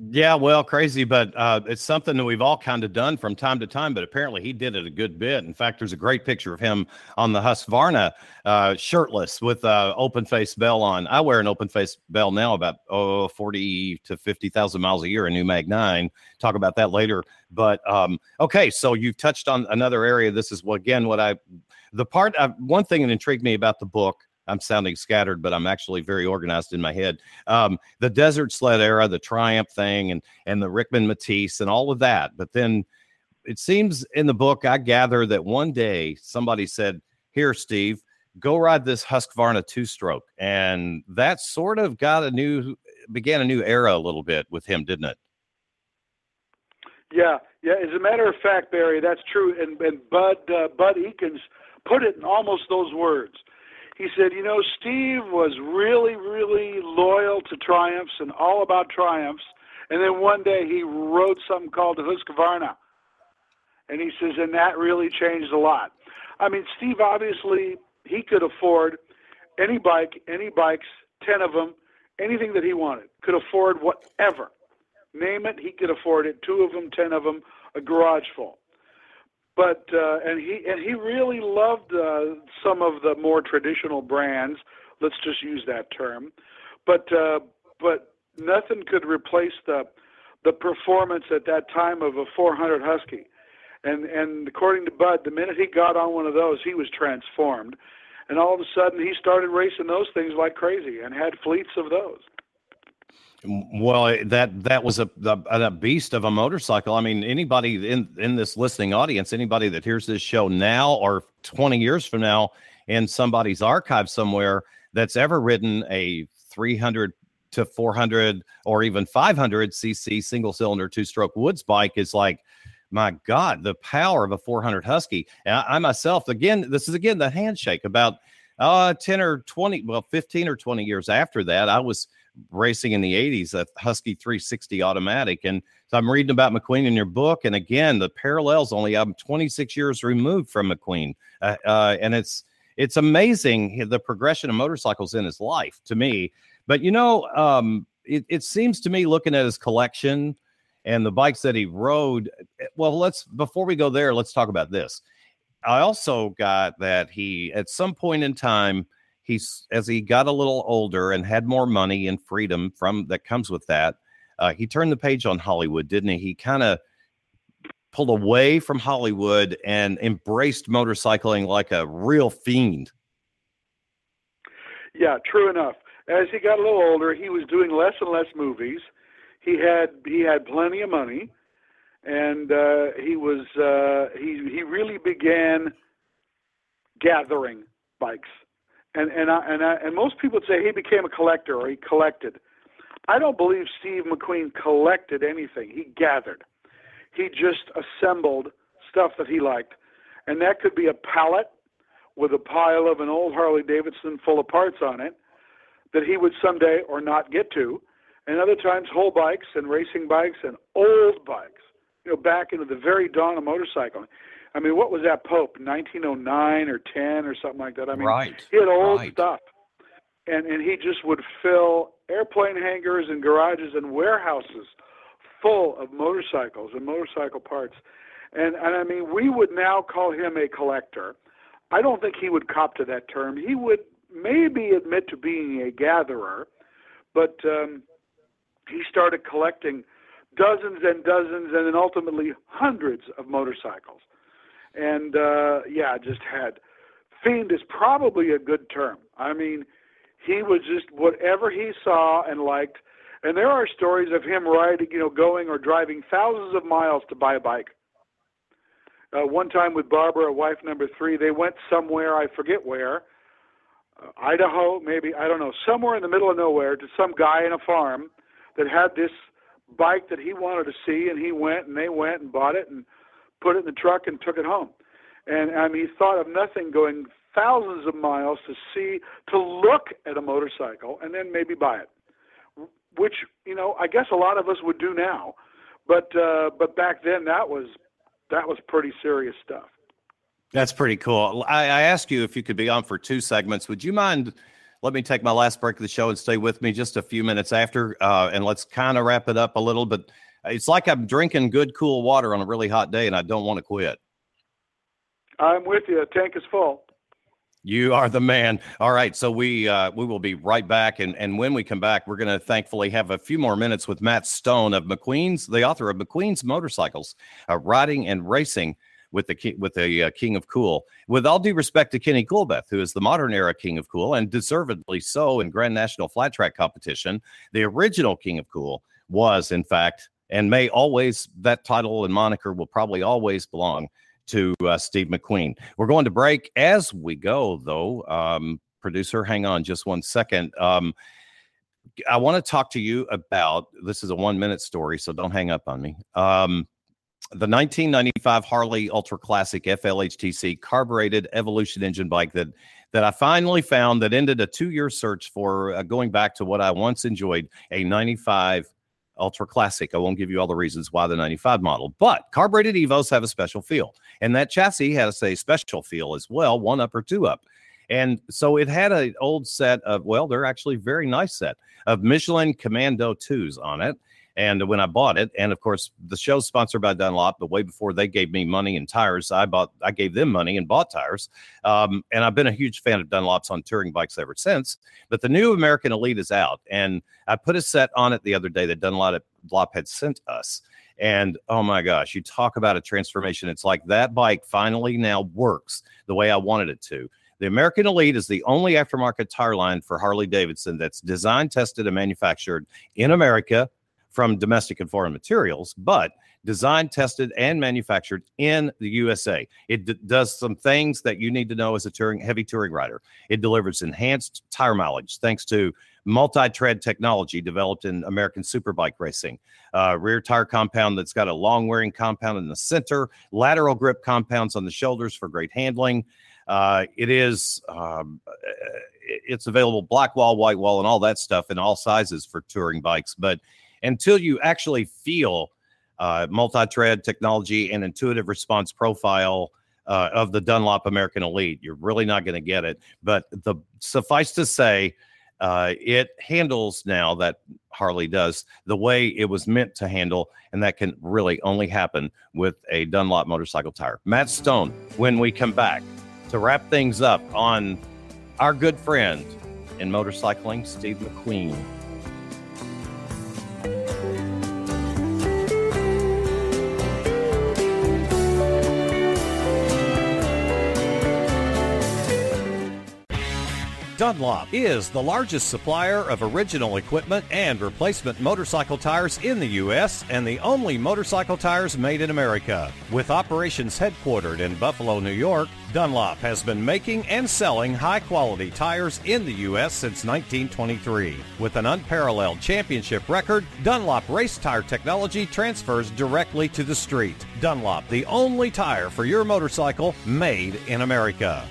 Yeah, well, crazy, but uh, it's something that we've all kind of done from time to time. But apparently, he did it a good bit. In fact, there's a great picture of him on the Husqvarna, uh, shirtless with uh, open face bell on. I wear an open face bell now about oh, 40 to 50,000 miles a year, a new Mag 9. Talk about that later. But um, okay, so you've touched on another area. This is again, what I, the part, uh, one thing that intrigued me about the book I'm sounding scattered, but I'm actually very organized in my head. Um, the Desert Sled era, the Triumph thing, and and the Rickman Métisse, and all of that. But then it seems in the book, I gather that one day somebody said, "Here, Steve, go ride this Husqvarna two-stroke," and that sort of got a new began a new era a little bit with him, didn't it? Yeah, yeah. As a matter of fact, Barry, that's true. And, and Bud uh, Bud Ekins put it in almost those words he said, you know, Steve was really, really loyal to Triumphs and all about Triumphs. And then one day he rode something called the Husqvarna. And he says, and that really changed a lot. I mean, Steve obviously, he could afford any bike, any bikes, 10 of them, anything that he wanted, could afford whatever. Name it, he could afford it. Two of them, 10 of them, a garage full but uh, and he and he really loved uh, some of the more traditional brands. Let's just use that term, but uh, but nothing could replace the the performance at that time of a 400 Husky. And and according to Bud, the minute he got on one of those, he was transformed, and all of a sudden he started racing those things like crazy and had fleets of those. Well, that that was a, a, beast of a motorcycle. I mean, anybody in in this listening audience, anybody that hears this show now or 20 years from now in somebody's archive somewhere that's ever ridden a 300 to 400 or even 500 cc single cylinder two stroke woods bike is like my god the power of a 400 husky and I, I myself again this is again the handshake about uh 10 or 20 well 15 or 20 years after that i was racing in the 80s, a Husky 360 automatic. And so I'm reading about McQueen in your book. And again, the parallels only I'm 26 years removed from McQueen. Uh, uh, and it's, it's amazing the progression of motorcycles in his life to me. But you know, um, it, it seems to me looking at his collection and the bikes that he rode. Well, let's before we go there, let's talk about this. I also got that he at some point in time he's as he got a little older and had more money and freedom from that comes with that uh, he turned the page on hollywood didn't he? He kind of pulled away from hollywood and embraced motorcycling like a real fiend. Yeah true enough. As he got a little older he was doing less and less movies. He had he had plenty of money and uh, he was uh, he he really began gathering bikes, and and I, and I, and most people would say he became a collector or he collected. I don't believe Steve McQueen collected anything. He gathered. He just assembled stuff that he liked, and that could be a pallet with a pile of an old Harley Davidson full of parts on it that he would someday or not get to, and other times whole bikes and racing bikes and old bikes, you know, back into the very dawn of motorcycling. I mean, what was that Pope, 1909 or 10 or something like that? I mean, right. he had old right. stuff, and and he just would fill airplane hangars and garages and warehouses full of motorcycles and motorcycle parts. And and I mean, we would now call him a collector. I don't think he would cop to that term. He would maybe admit to being a gatherer, but um, he started collecting dozens and dozens and then ultimately hundreds of motorcycles. And uh, yeah, just had fiend is probably a good term. I mean, he was just whatever he saw and liked. And there are stories of him riding, you know, going or driving thousands of miles to buy a bike. Uh, one time with Barbara, wife number three, they went somewhere, I forget where, uh, Idaho, maybe, I don't know, somewhere in the middle of nowhere to some guy in a farm that had this bike that he wanted to see, and he went and they went and bought it and put it in the truck and took it home. And I mean, he thought of nothing going thousands of miles to see, to look at a motorcycle and then maybe buy it, which you know I guess a lot of us would do now, but uh, but back then that was that was pretty serious stuff. That's pretty cool. I, I asked you if you could be on for two segments. Would you mind? Let me take my last break of the show and stay with me just a few minutes after, uh, and let's kind of wrap it up a little. But it's like I'm drinking good, cool water on a really hot day, and I don't want to quit. I'm with you. Tank is full. You are the man. All right, so we uh, we will be right back, and and when we come back, we're going to thankfully have a few more minutes with Matt Stone of McQueen's, the author of McQueen's Motorcycles, uh, riding and racing with the with the uh, King of Cool. With all due respect to Kenny Coolbeth, who is the modern era King of Cool and deservedly so in Grand National Flat Track competition, the original King of Cool was in fact and may always that title and moniker will probably always belong to uh, Steve McQueen. We're going to break as we go, though. Um, producer, hang on just one second. Um, I want to talk to you about this is a one minute story, so don't hang up on me. Um, the 1995 Harley Ultra Classic FLHTC carbureted Evolution engine bike that that I finally found that ended a two year search for uh, going back to what I once enjoyed a 95 Ultra Classic. I won't give you all the reasons why the 95 model, but carbureted Evos have a special feel. And that chassis has a special feel as well, one up or two up. And so it had an old set of, well, they're actually very nice set of Michelin Commando 2s on it. And when I bought it, and of course, the show's sponsored by Dunlop, but way before they gave me money and tires, I bought, I gave them money and bought tires. Um, and I've been a huge fan of Dunlops on touring bikes ever since. But the new American Elite is out, and I put a set on it the other day that Dunlop had sent us. And oh my gosh, you talk about a transformation. It's like that bike finally now works the way I wanted it to. The American Elite is the only aftermarket tire line for Harley Davidson that's designed, tested, and manufactured in America from domestic and foreign materials, but designed, tested, and manufactured in the USA. It d- does some things that you need to know as a touring heavy touring rider. It delivers enhanced tire mileage thanks to multi-tread technology developed in American superbike racing. Uh, rear tire compound that's got a long wearing compound in the center, lateral grip compounds on the shoulders for great handling. Uh, it is um, it's available black wall, white wall, and all that stuff in all sizes for touring bikes, but until you actually feel uh, multi-tread technology and intuitive response profile uh, of the Dunlop American Elite. You're really not going to get it. But the suffice to say, uh, it handles now that Harley does the way it was meant to handle, and that can really only happen with a Dunlop motorcycle tire. Matt Stone, when we come back to wrap things up on our good friend in motorcycling, Steve McQueen. Dunlop is the largest supplier of original equipment and replacement motorcycle tires in the U.S. and the only motorcycle tires made in America. With operations headquartered in Buffalo, New York, Dunlop has been making and selling high-quality tires in the U.S. since 1923. With an unparalleled championship record, Dunlop race tire technology transfers directly to the street. Dunlop, the only tire for your motorcycle made in America.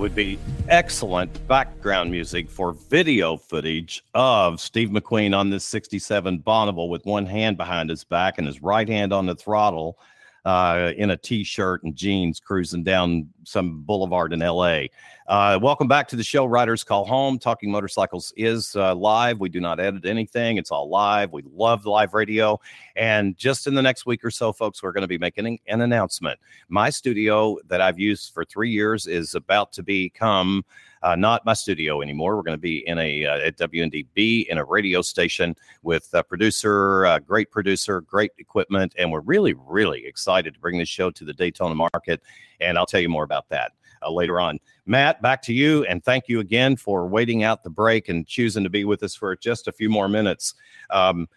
Would be excellent background music for video footage of Steve McQueen on this 67 Bonneville with one hand behind his back and his right hand on the throttle uh, in a t-shirt and jeans cruising down some boulevard in LA. Uh, welcome back to the show. Riders Call Home. Talking Motorcycles is uh, live. We do not edit anything. It's all live. We love the live radio. And just in the next week or so, folks, we're going to be making an announcement. My studio that I've used for three years is about to become uh, not my studio anymore. We're going to be in a uh, at WNDB in a radio station with a producer, a great producer, great equipment, and we're really, really excited to bring this show to the Daytona market. And I'll tell you more about that. Uh, later on. Matt, back to you, and thank you again for waiting out the break and choosing to be with us for just a few more minutes. Um,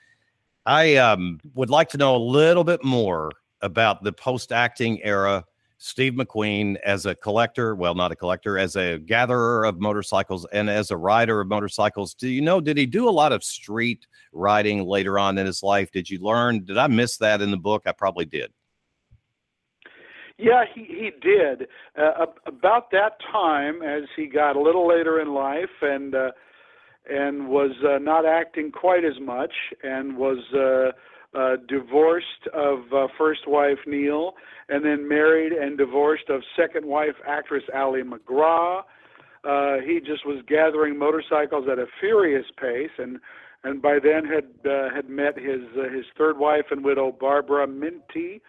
I um, would like to know a little bit more about the post acting era Steve McQueen as a collector, well, not a collector, as a gatherer of motorcycles and as a rider of motorcycles. Do you know, did he do a lot of street riding later on in his life? Did you learn? Did I miss that in the book? I probably did. Yeah, he, he did. Uh, about that time, as he got a little later in life and uh, and was uh, not acting quite as much and was uh, uh, divorced of uh, first wife Neile, and then married and divorced of second wife actress Ali MacGraw. Uh, he just was gathering motorcycles at a furious pace, and and by then had uh, had met his uh, his third wife and widow Barbara Minty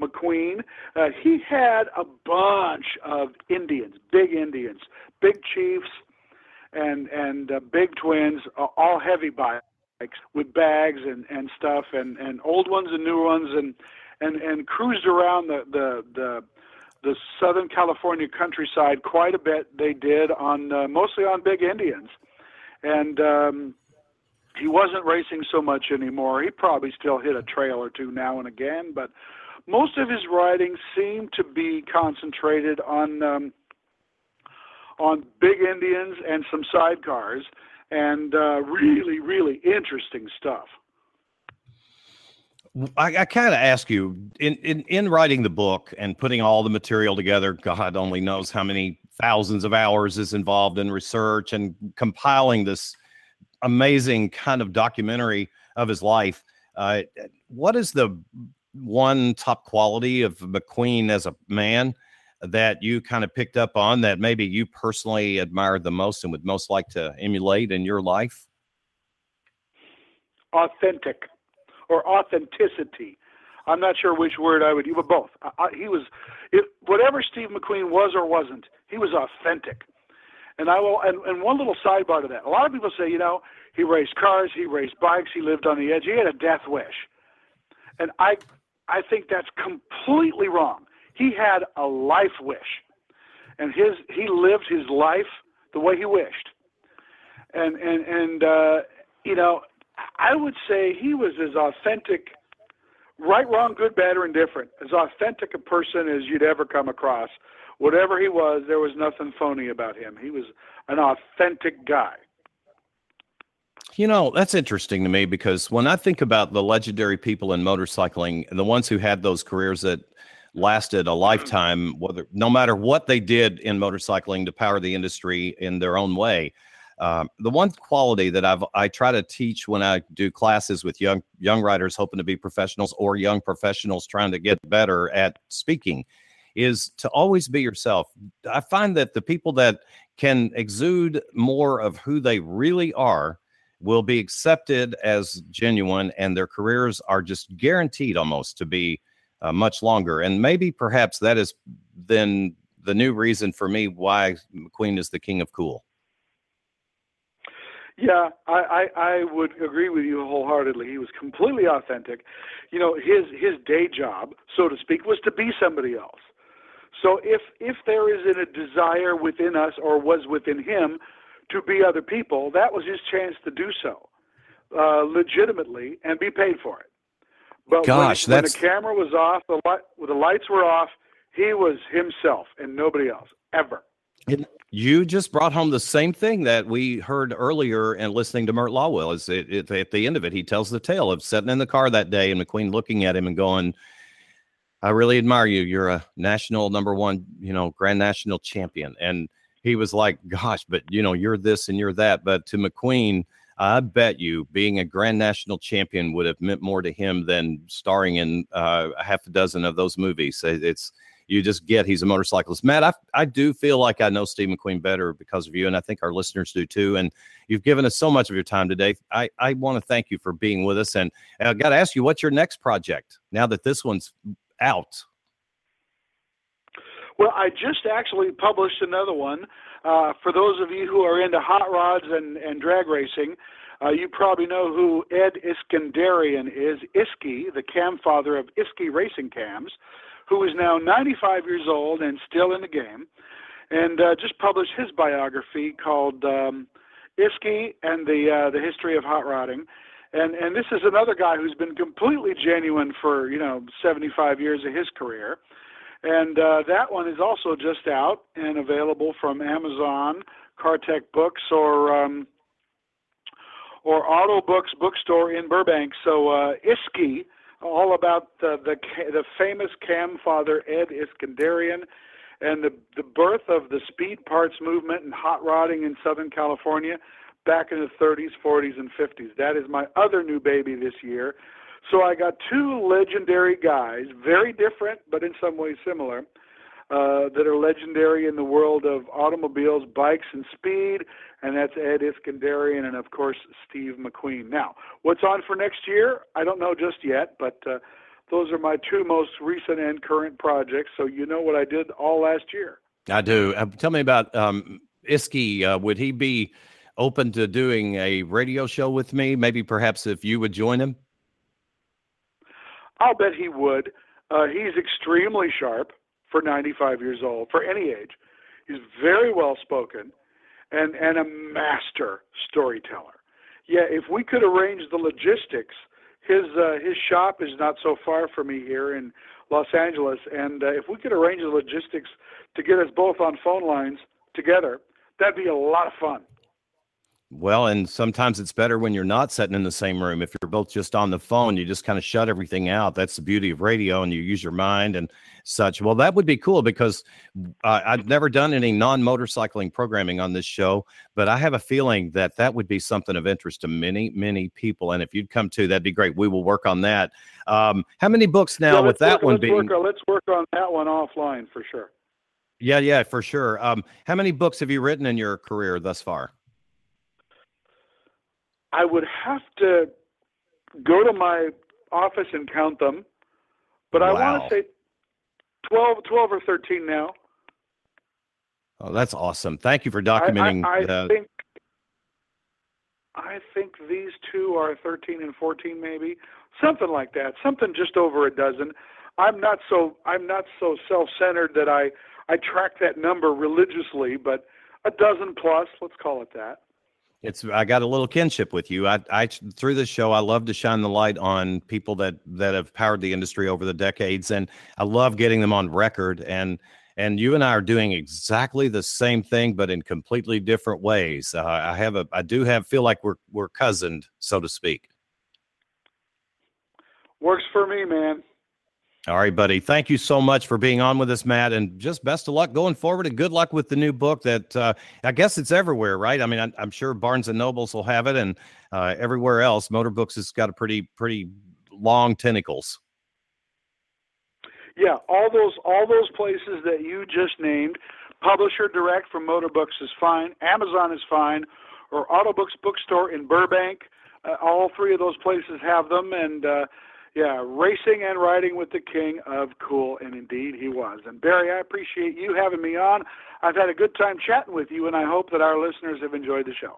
McQueen. Uh, he had a bunch of Indians, big Indians, big chiefs, and and uh, big twins, uh, all heavy bikes with bags and and stuff and and old ones and new ones and and and cruised around the the the the Southern California countryside quite a bit. They did on uh, mostly on big Indians, and um, he wasn't racing so much anymore. He probably still hit a trail or two now and again, but most of his riding seemed to be concentrated on um, on big Indians and some sidecars and uh, really, really interesting stuff. I, I kind of ask you in, in in writing the book and putting all the material together. God only knows how many thousands of hours is involved in research and compiling this amazing kind of documentary of his life. Uh, what is the one top quality of McQueen as a man that you kind of picked up on that maybe you personally admired the most and would most like to emulate in your life? Authentic or authenticity. I'm not sure which word I would use, but both. I, I, he was, whatever Steve McQueen was or wasn't, he was authentic. And I will, and, and one little sidebar to that. A lot of people say, you know, he raced cars, he raced bikes, he lived on the edge. He had a death wish, and I, I think that's completely wrong. He had a life wish, and his he lived his life the way he wished. And and and uh, you know, I would say he was as authentic, right, wrong, good, bad, or indifferent, as authentic a person as you'd ever come across. Whatever he was, there was nothing phony about him. He was an authentic guy. You know, that's interesting to me because when I think about the legendary people in motorcycling, the ones who had those careers that lasted a lifetime, whether no matter what they did in motorcycling to power the industry in their own way. Um, the one quality that I've I try to teach when I do classes with young young riders hoping to be professionals or young professionals trying to get better at speaking is to always be yourself. I find that the people that can exude more of who they really are will be accepted as genuine and their careers are just guaranteed almost to be uh, much longer. And maybe perhaps that is then the new reason for me why McQueen is the king of cool. Yeah, I, I I would agree with you wholeheartedly. He was completely authentic. You know, his his day job, so to speak, was to be somebody else. So if if there is a desire within us or was within him to be other people, that was his chance to do so uh, legitimately and be paid for it. But Gosh, when, when the camera was off, the light, the lights were off. He was himself and nobody else ever. And you just brought home the same thing that we heard earlier and listening to Mert Lawill. Is it, it, at the end of it, he tells the tale of sitting in the car that day and McQueen looking at him and going, "I really admire you. You're a national number one, you know, grand national champion." And he was like, "Gosh, but you know, you're this and you're that." But to McQueen, I bet you being a grand national champion would have meant more to him than starring in uh, a half a dozen of those movies. It's you just get he's a motorcyclist. Matt, I, I do feel like I know Steve McQueen better because of you, and I think our listeners do too. And you've given us so much of your time today. I, I want to thank you for being with us. And I got to ask you, what's your next project now that this one's out? Well, I just actually published another one. Uh, for those of you who are into hot rods and, and drag racing, uh, you probably know who Ed Iskenderian is. Isky, the cam father of Isky Racing Cams, who is now 95 years old and still in the game, and uh, just published his biography called um, Isky and the uh, the History of Hot Rodding. And and this is another guy who's been completely genuine for you know 75 years of his career. And uh, that one is also just out and available from Amazon, Cartech Books, or um, or Auto Books bookstore in Burbank. So uh, Isky, all about the, the the famous cam father Ed Iskenderian, and the the birth of the speed parts movement and hot rodding in Southern California back in the 30s, 40s, and 50s. That is my other new baby this year. So I got two legendary guys, very different, but in some ways similar, uh, that are legendary in the world of automobiles, bikes, and speed, and that's Ed Iskenderian and, of course, Steve McQueen. Now, what's on for next year? I don't know just yet, but uh, those are my two most recent and current projects, so you know what I did all last year. I do. Uh, tell me about um, Isky. Uh, would he be open to doing a radio show with me? Maybe perhaps if you would join him? I'll bet he would. Uh, he's extremely sharp for 95 years old, for any age. He's very well spoken and, and a master storyteller. Yeah, if we could arrange the logistics, his uh, his shop is not so far from me here in Los Angeles, and uh, if we could arrange the logistics to get us both on phone lines together, that'd be a lot of fun. Well, and sometimes it's better when you're not sitting in the same room. If you're both just on the phone, you just kind of shut everything out. That's the beauty of radio, and you use your mind and such. Well, that would be cool because uh, I've never done any non motorcycling programming on this show, but I have a feeling that that would be something of interest to many, many people. And if you'd come to, that'd be great. We will work on that. Um, how many books now yeah, with that work, one let's being? Work, let's work on that one offline for sure. Yeah, yeah, for sure. Um, how many books have you written in your career thus far? I would have to go to my office and count them, but I Wow. want to say 12, 12 or 13 now. Oh, that's awesome. Thank you for I- documenting I, I the. think I think these two are 13 and 14 maybe, something like that, something just over a dozen. I'm not so I'm not so self-centered that I I track that number religiously, but a dozen plus, let's call it that. It's I got a little kinship with you. I, I through this show, I love to shine the light on people that that have powered the industry over the decades, and I love getting them on record. And and you and I are doing exactly the same thing, but in completely different ways. Uh, I have a I do have feel like we're we're cousined, so to speak. Works for me, man. All right, buddy. Thank you so much for being on with us, Matt, and just best of luck going forward. And good luck with the new book. That uh, I guess it's everywhere, right? I mean, I, I'm sure Barnes and Nobles will have it, and uh, everywhere else, Motor Books has got a pretty pretty long tentacles. Yeah, all those all those places that you just named, Publisher Direct from Motorbooks is fine, Amazon is fine, or Autobooks Bookstore in Burbank. Uh, all three of those places have them, and uh, yeah, racing and riding with the king of cool, and indeed he was. And Barry, I appreciate you having me on. I've had a good time chatting with you, and I hope that our listeners have enjoyed the show.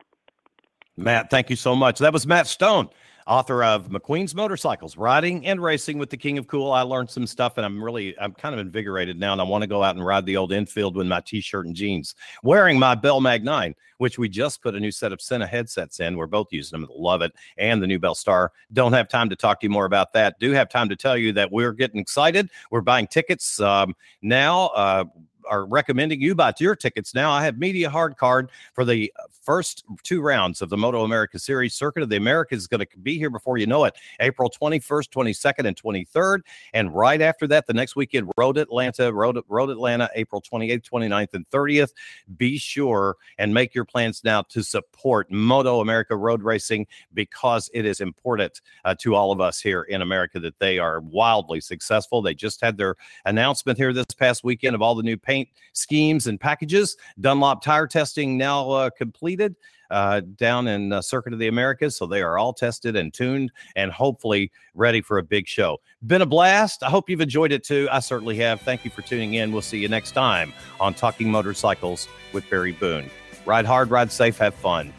Matt, thank you so much. That was Matt Stone, author of McQueen's Motorcycles, Riding and Racing with the King of Cool. I learned some stuff and I'm really, I'm kind of invigorated now and I want to go out and ride the old Enfield with my t-shirt and jeans, wearing my Bell Mag 9, which we just put a new set of Sena headsets in. We're both using them. Love it. And the new Bell Star. Don't have time to talk to you more about that. Do have time to tell you that we're getting excited. We're buying tickets um, now. Uh, are recommending you buy your tickets now. I have media hard card for the first two rounds of the Moto America Series. Circuit of the Americas is going to be here before you know it. April 21st, 22nd, and 23rd. And right after that, the next weekend, Road Atlanta, Road, Road Atlanta, April 28th, 29th, and 30th. Be sure and make your plans now to support Moto America Road Racing because it is important uh, to all of us here in America that they are wildly successful. They just had their announcement here this past weekend of all the new paint schemes and packages. Dunlop tire testing now uh, completed. Uh, down in uh, Circuit of the Americas. So they are all tested and tuned and hopefully ready for a big show. Been a blast. I hope you've enjoyed it too. I certainly have. Thank you for tuning in. We'll see you next time on Talking Motorcycles with Barry Boone. Ride hard, ride safe, have fun.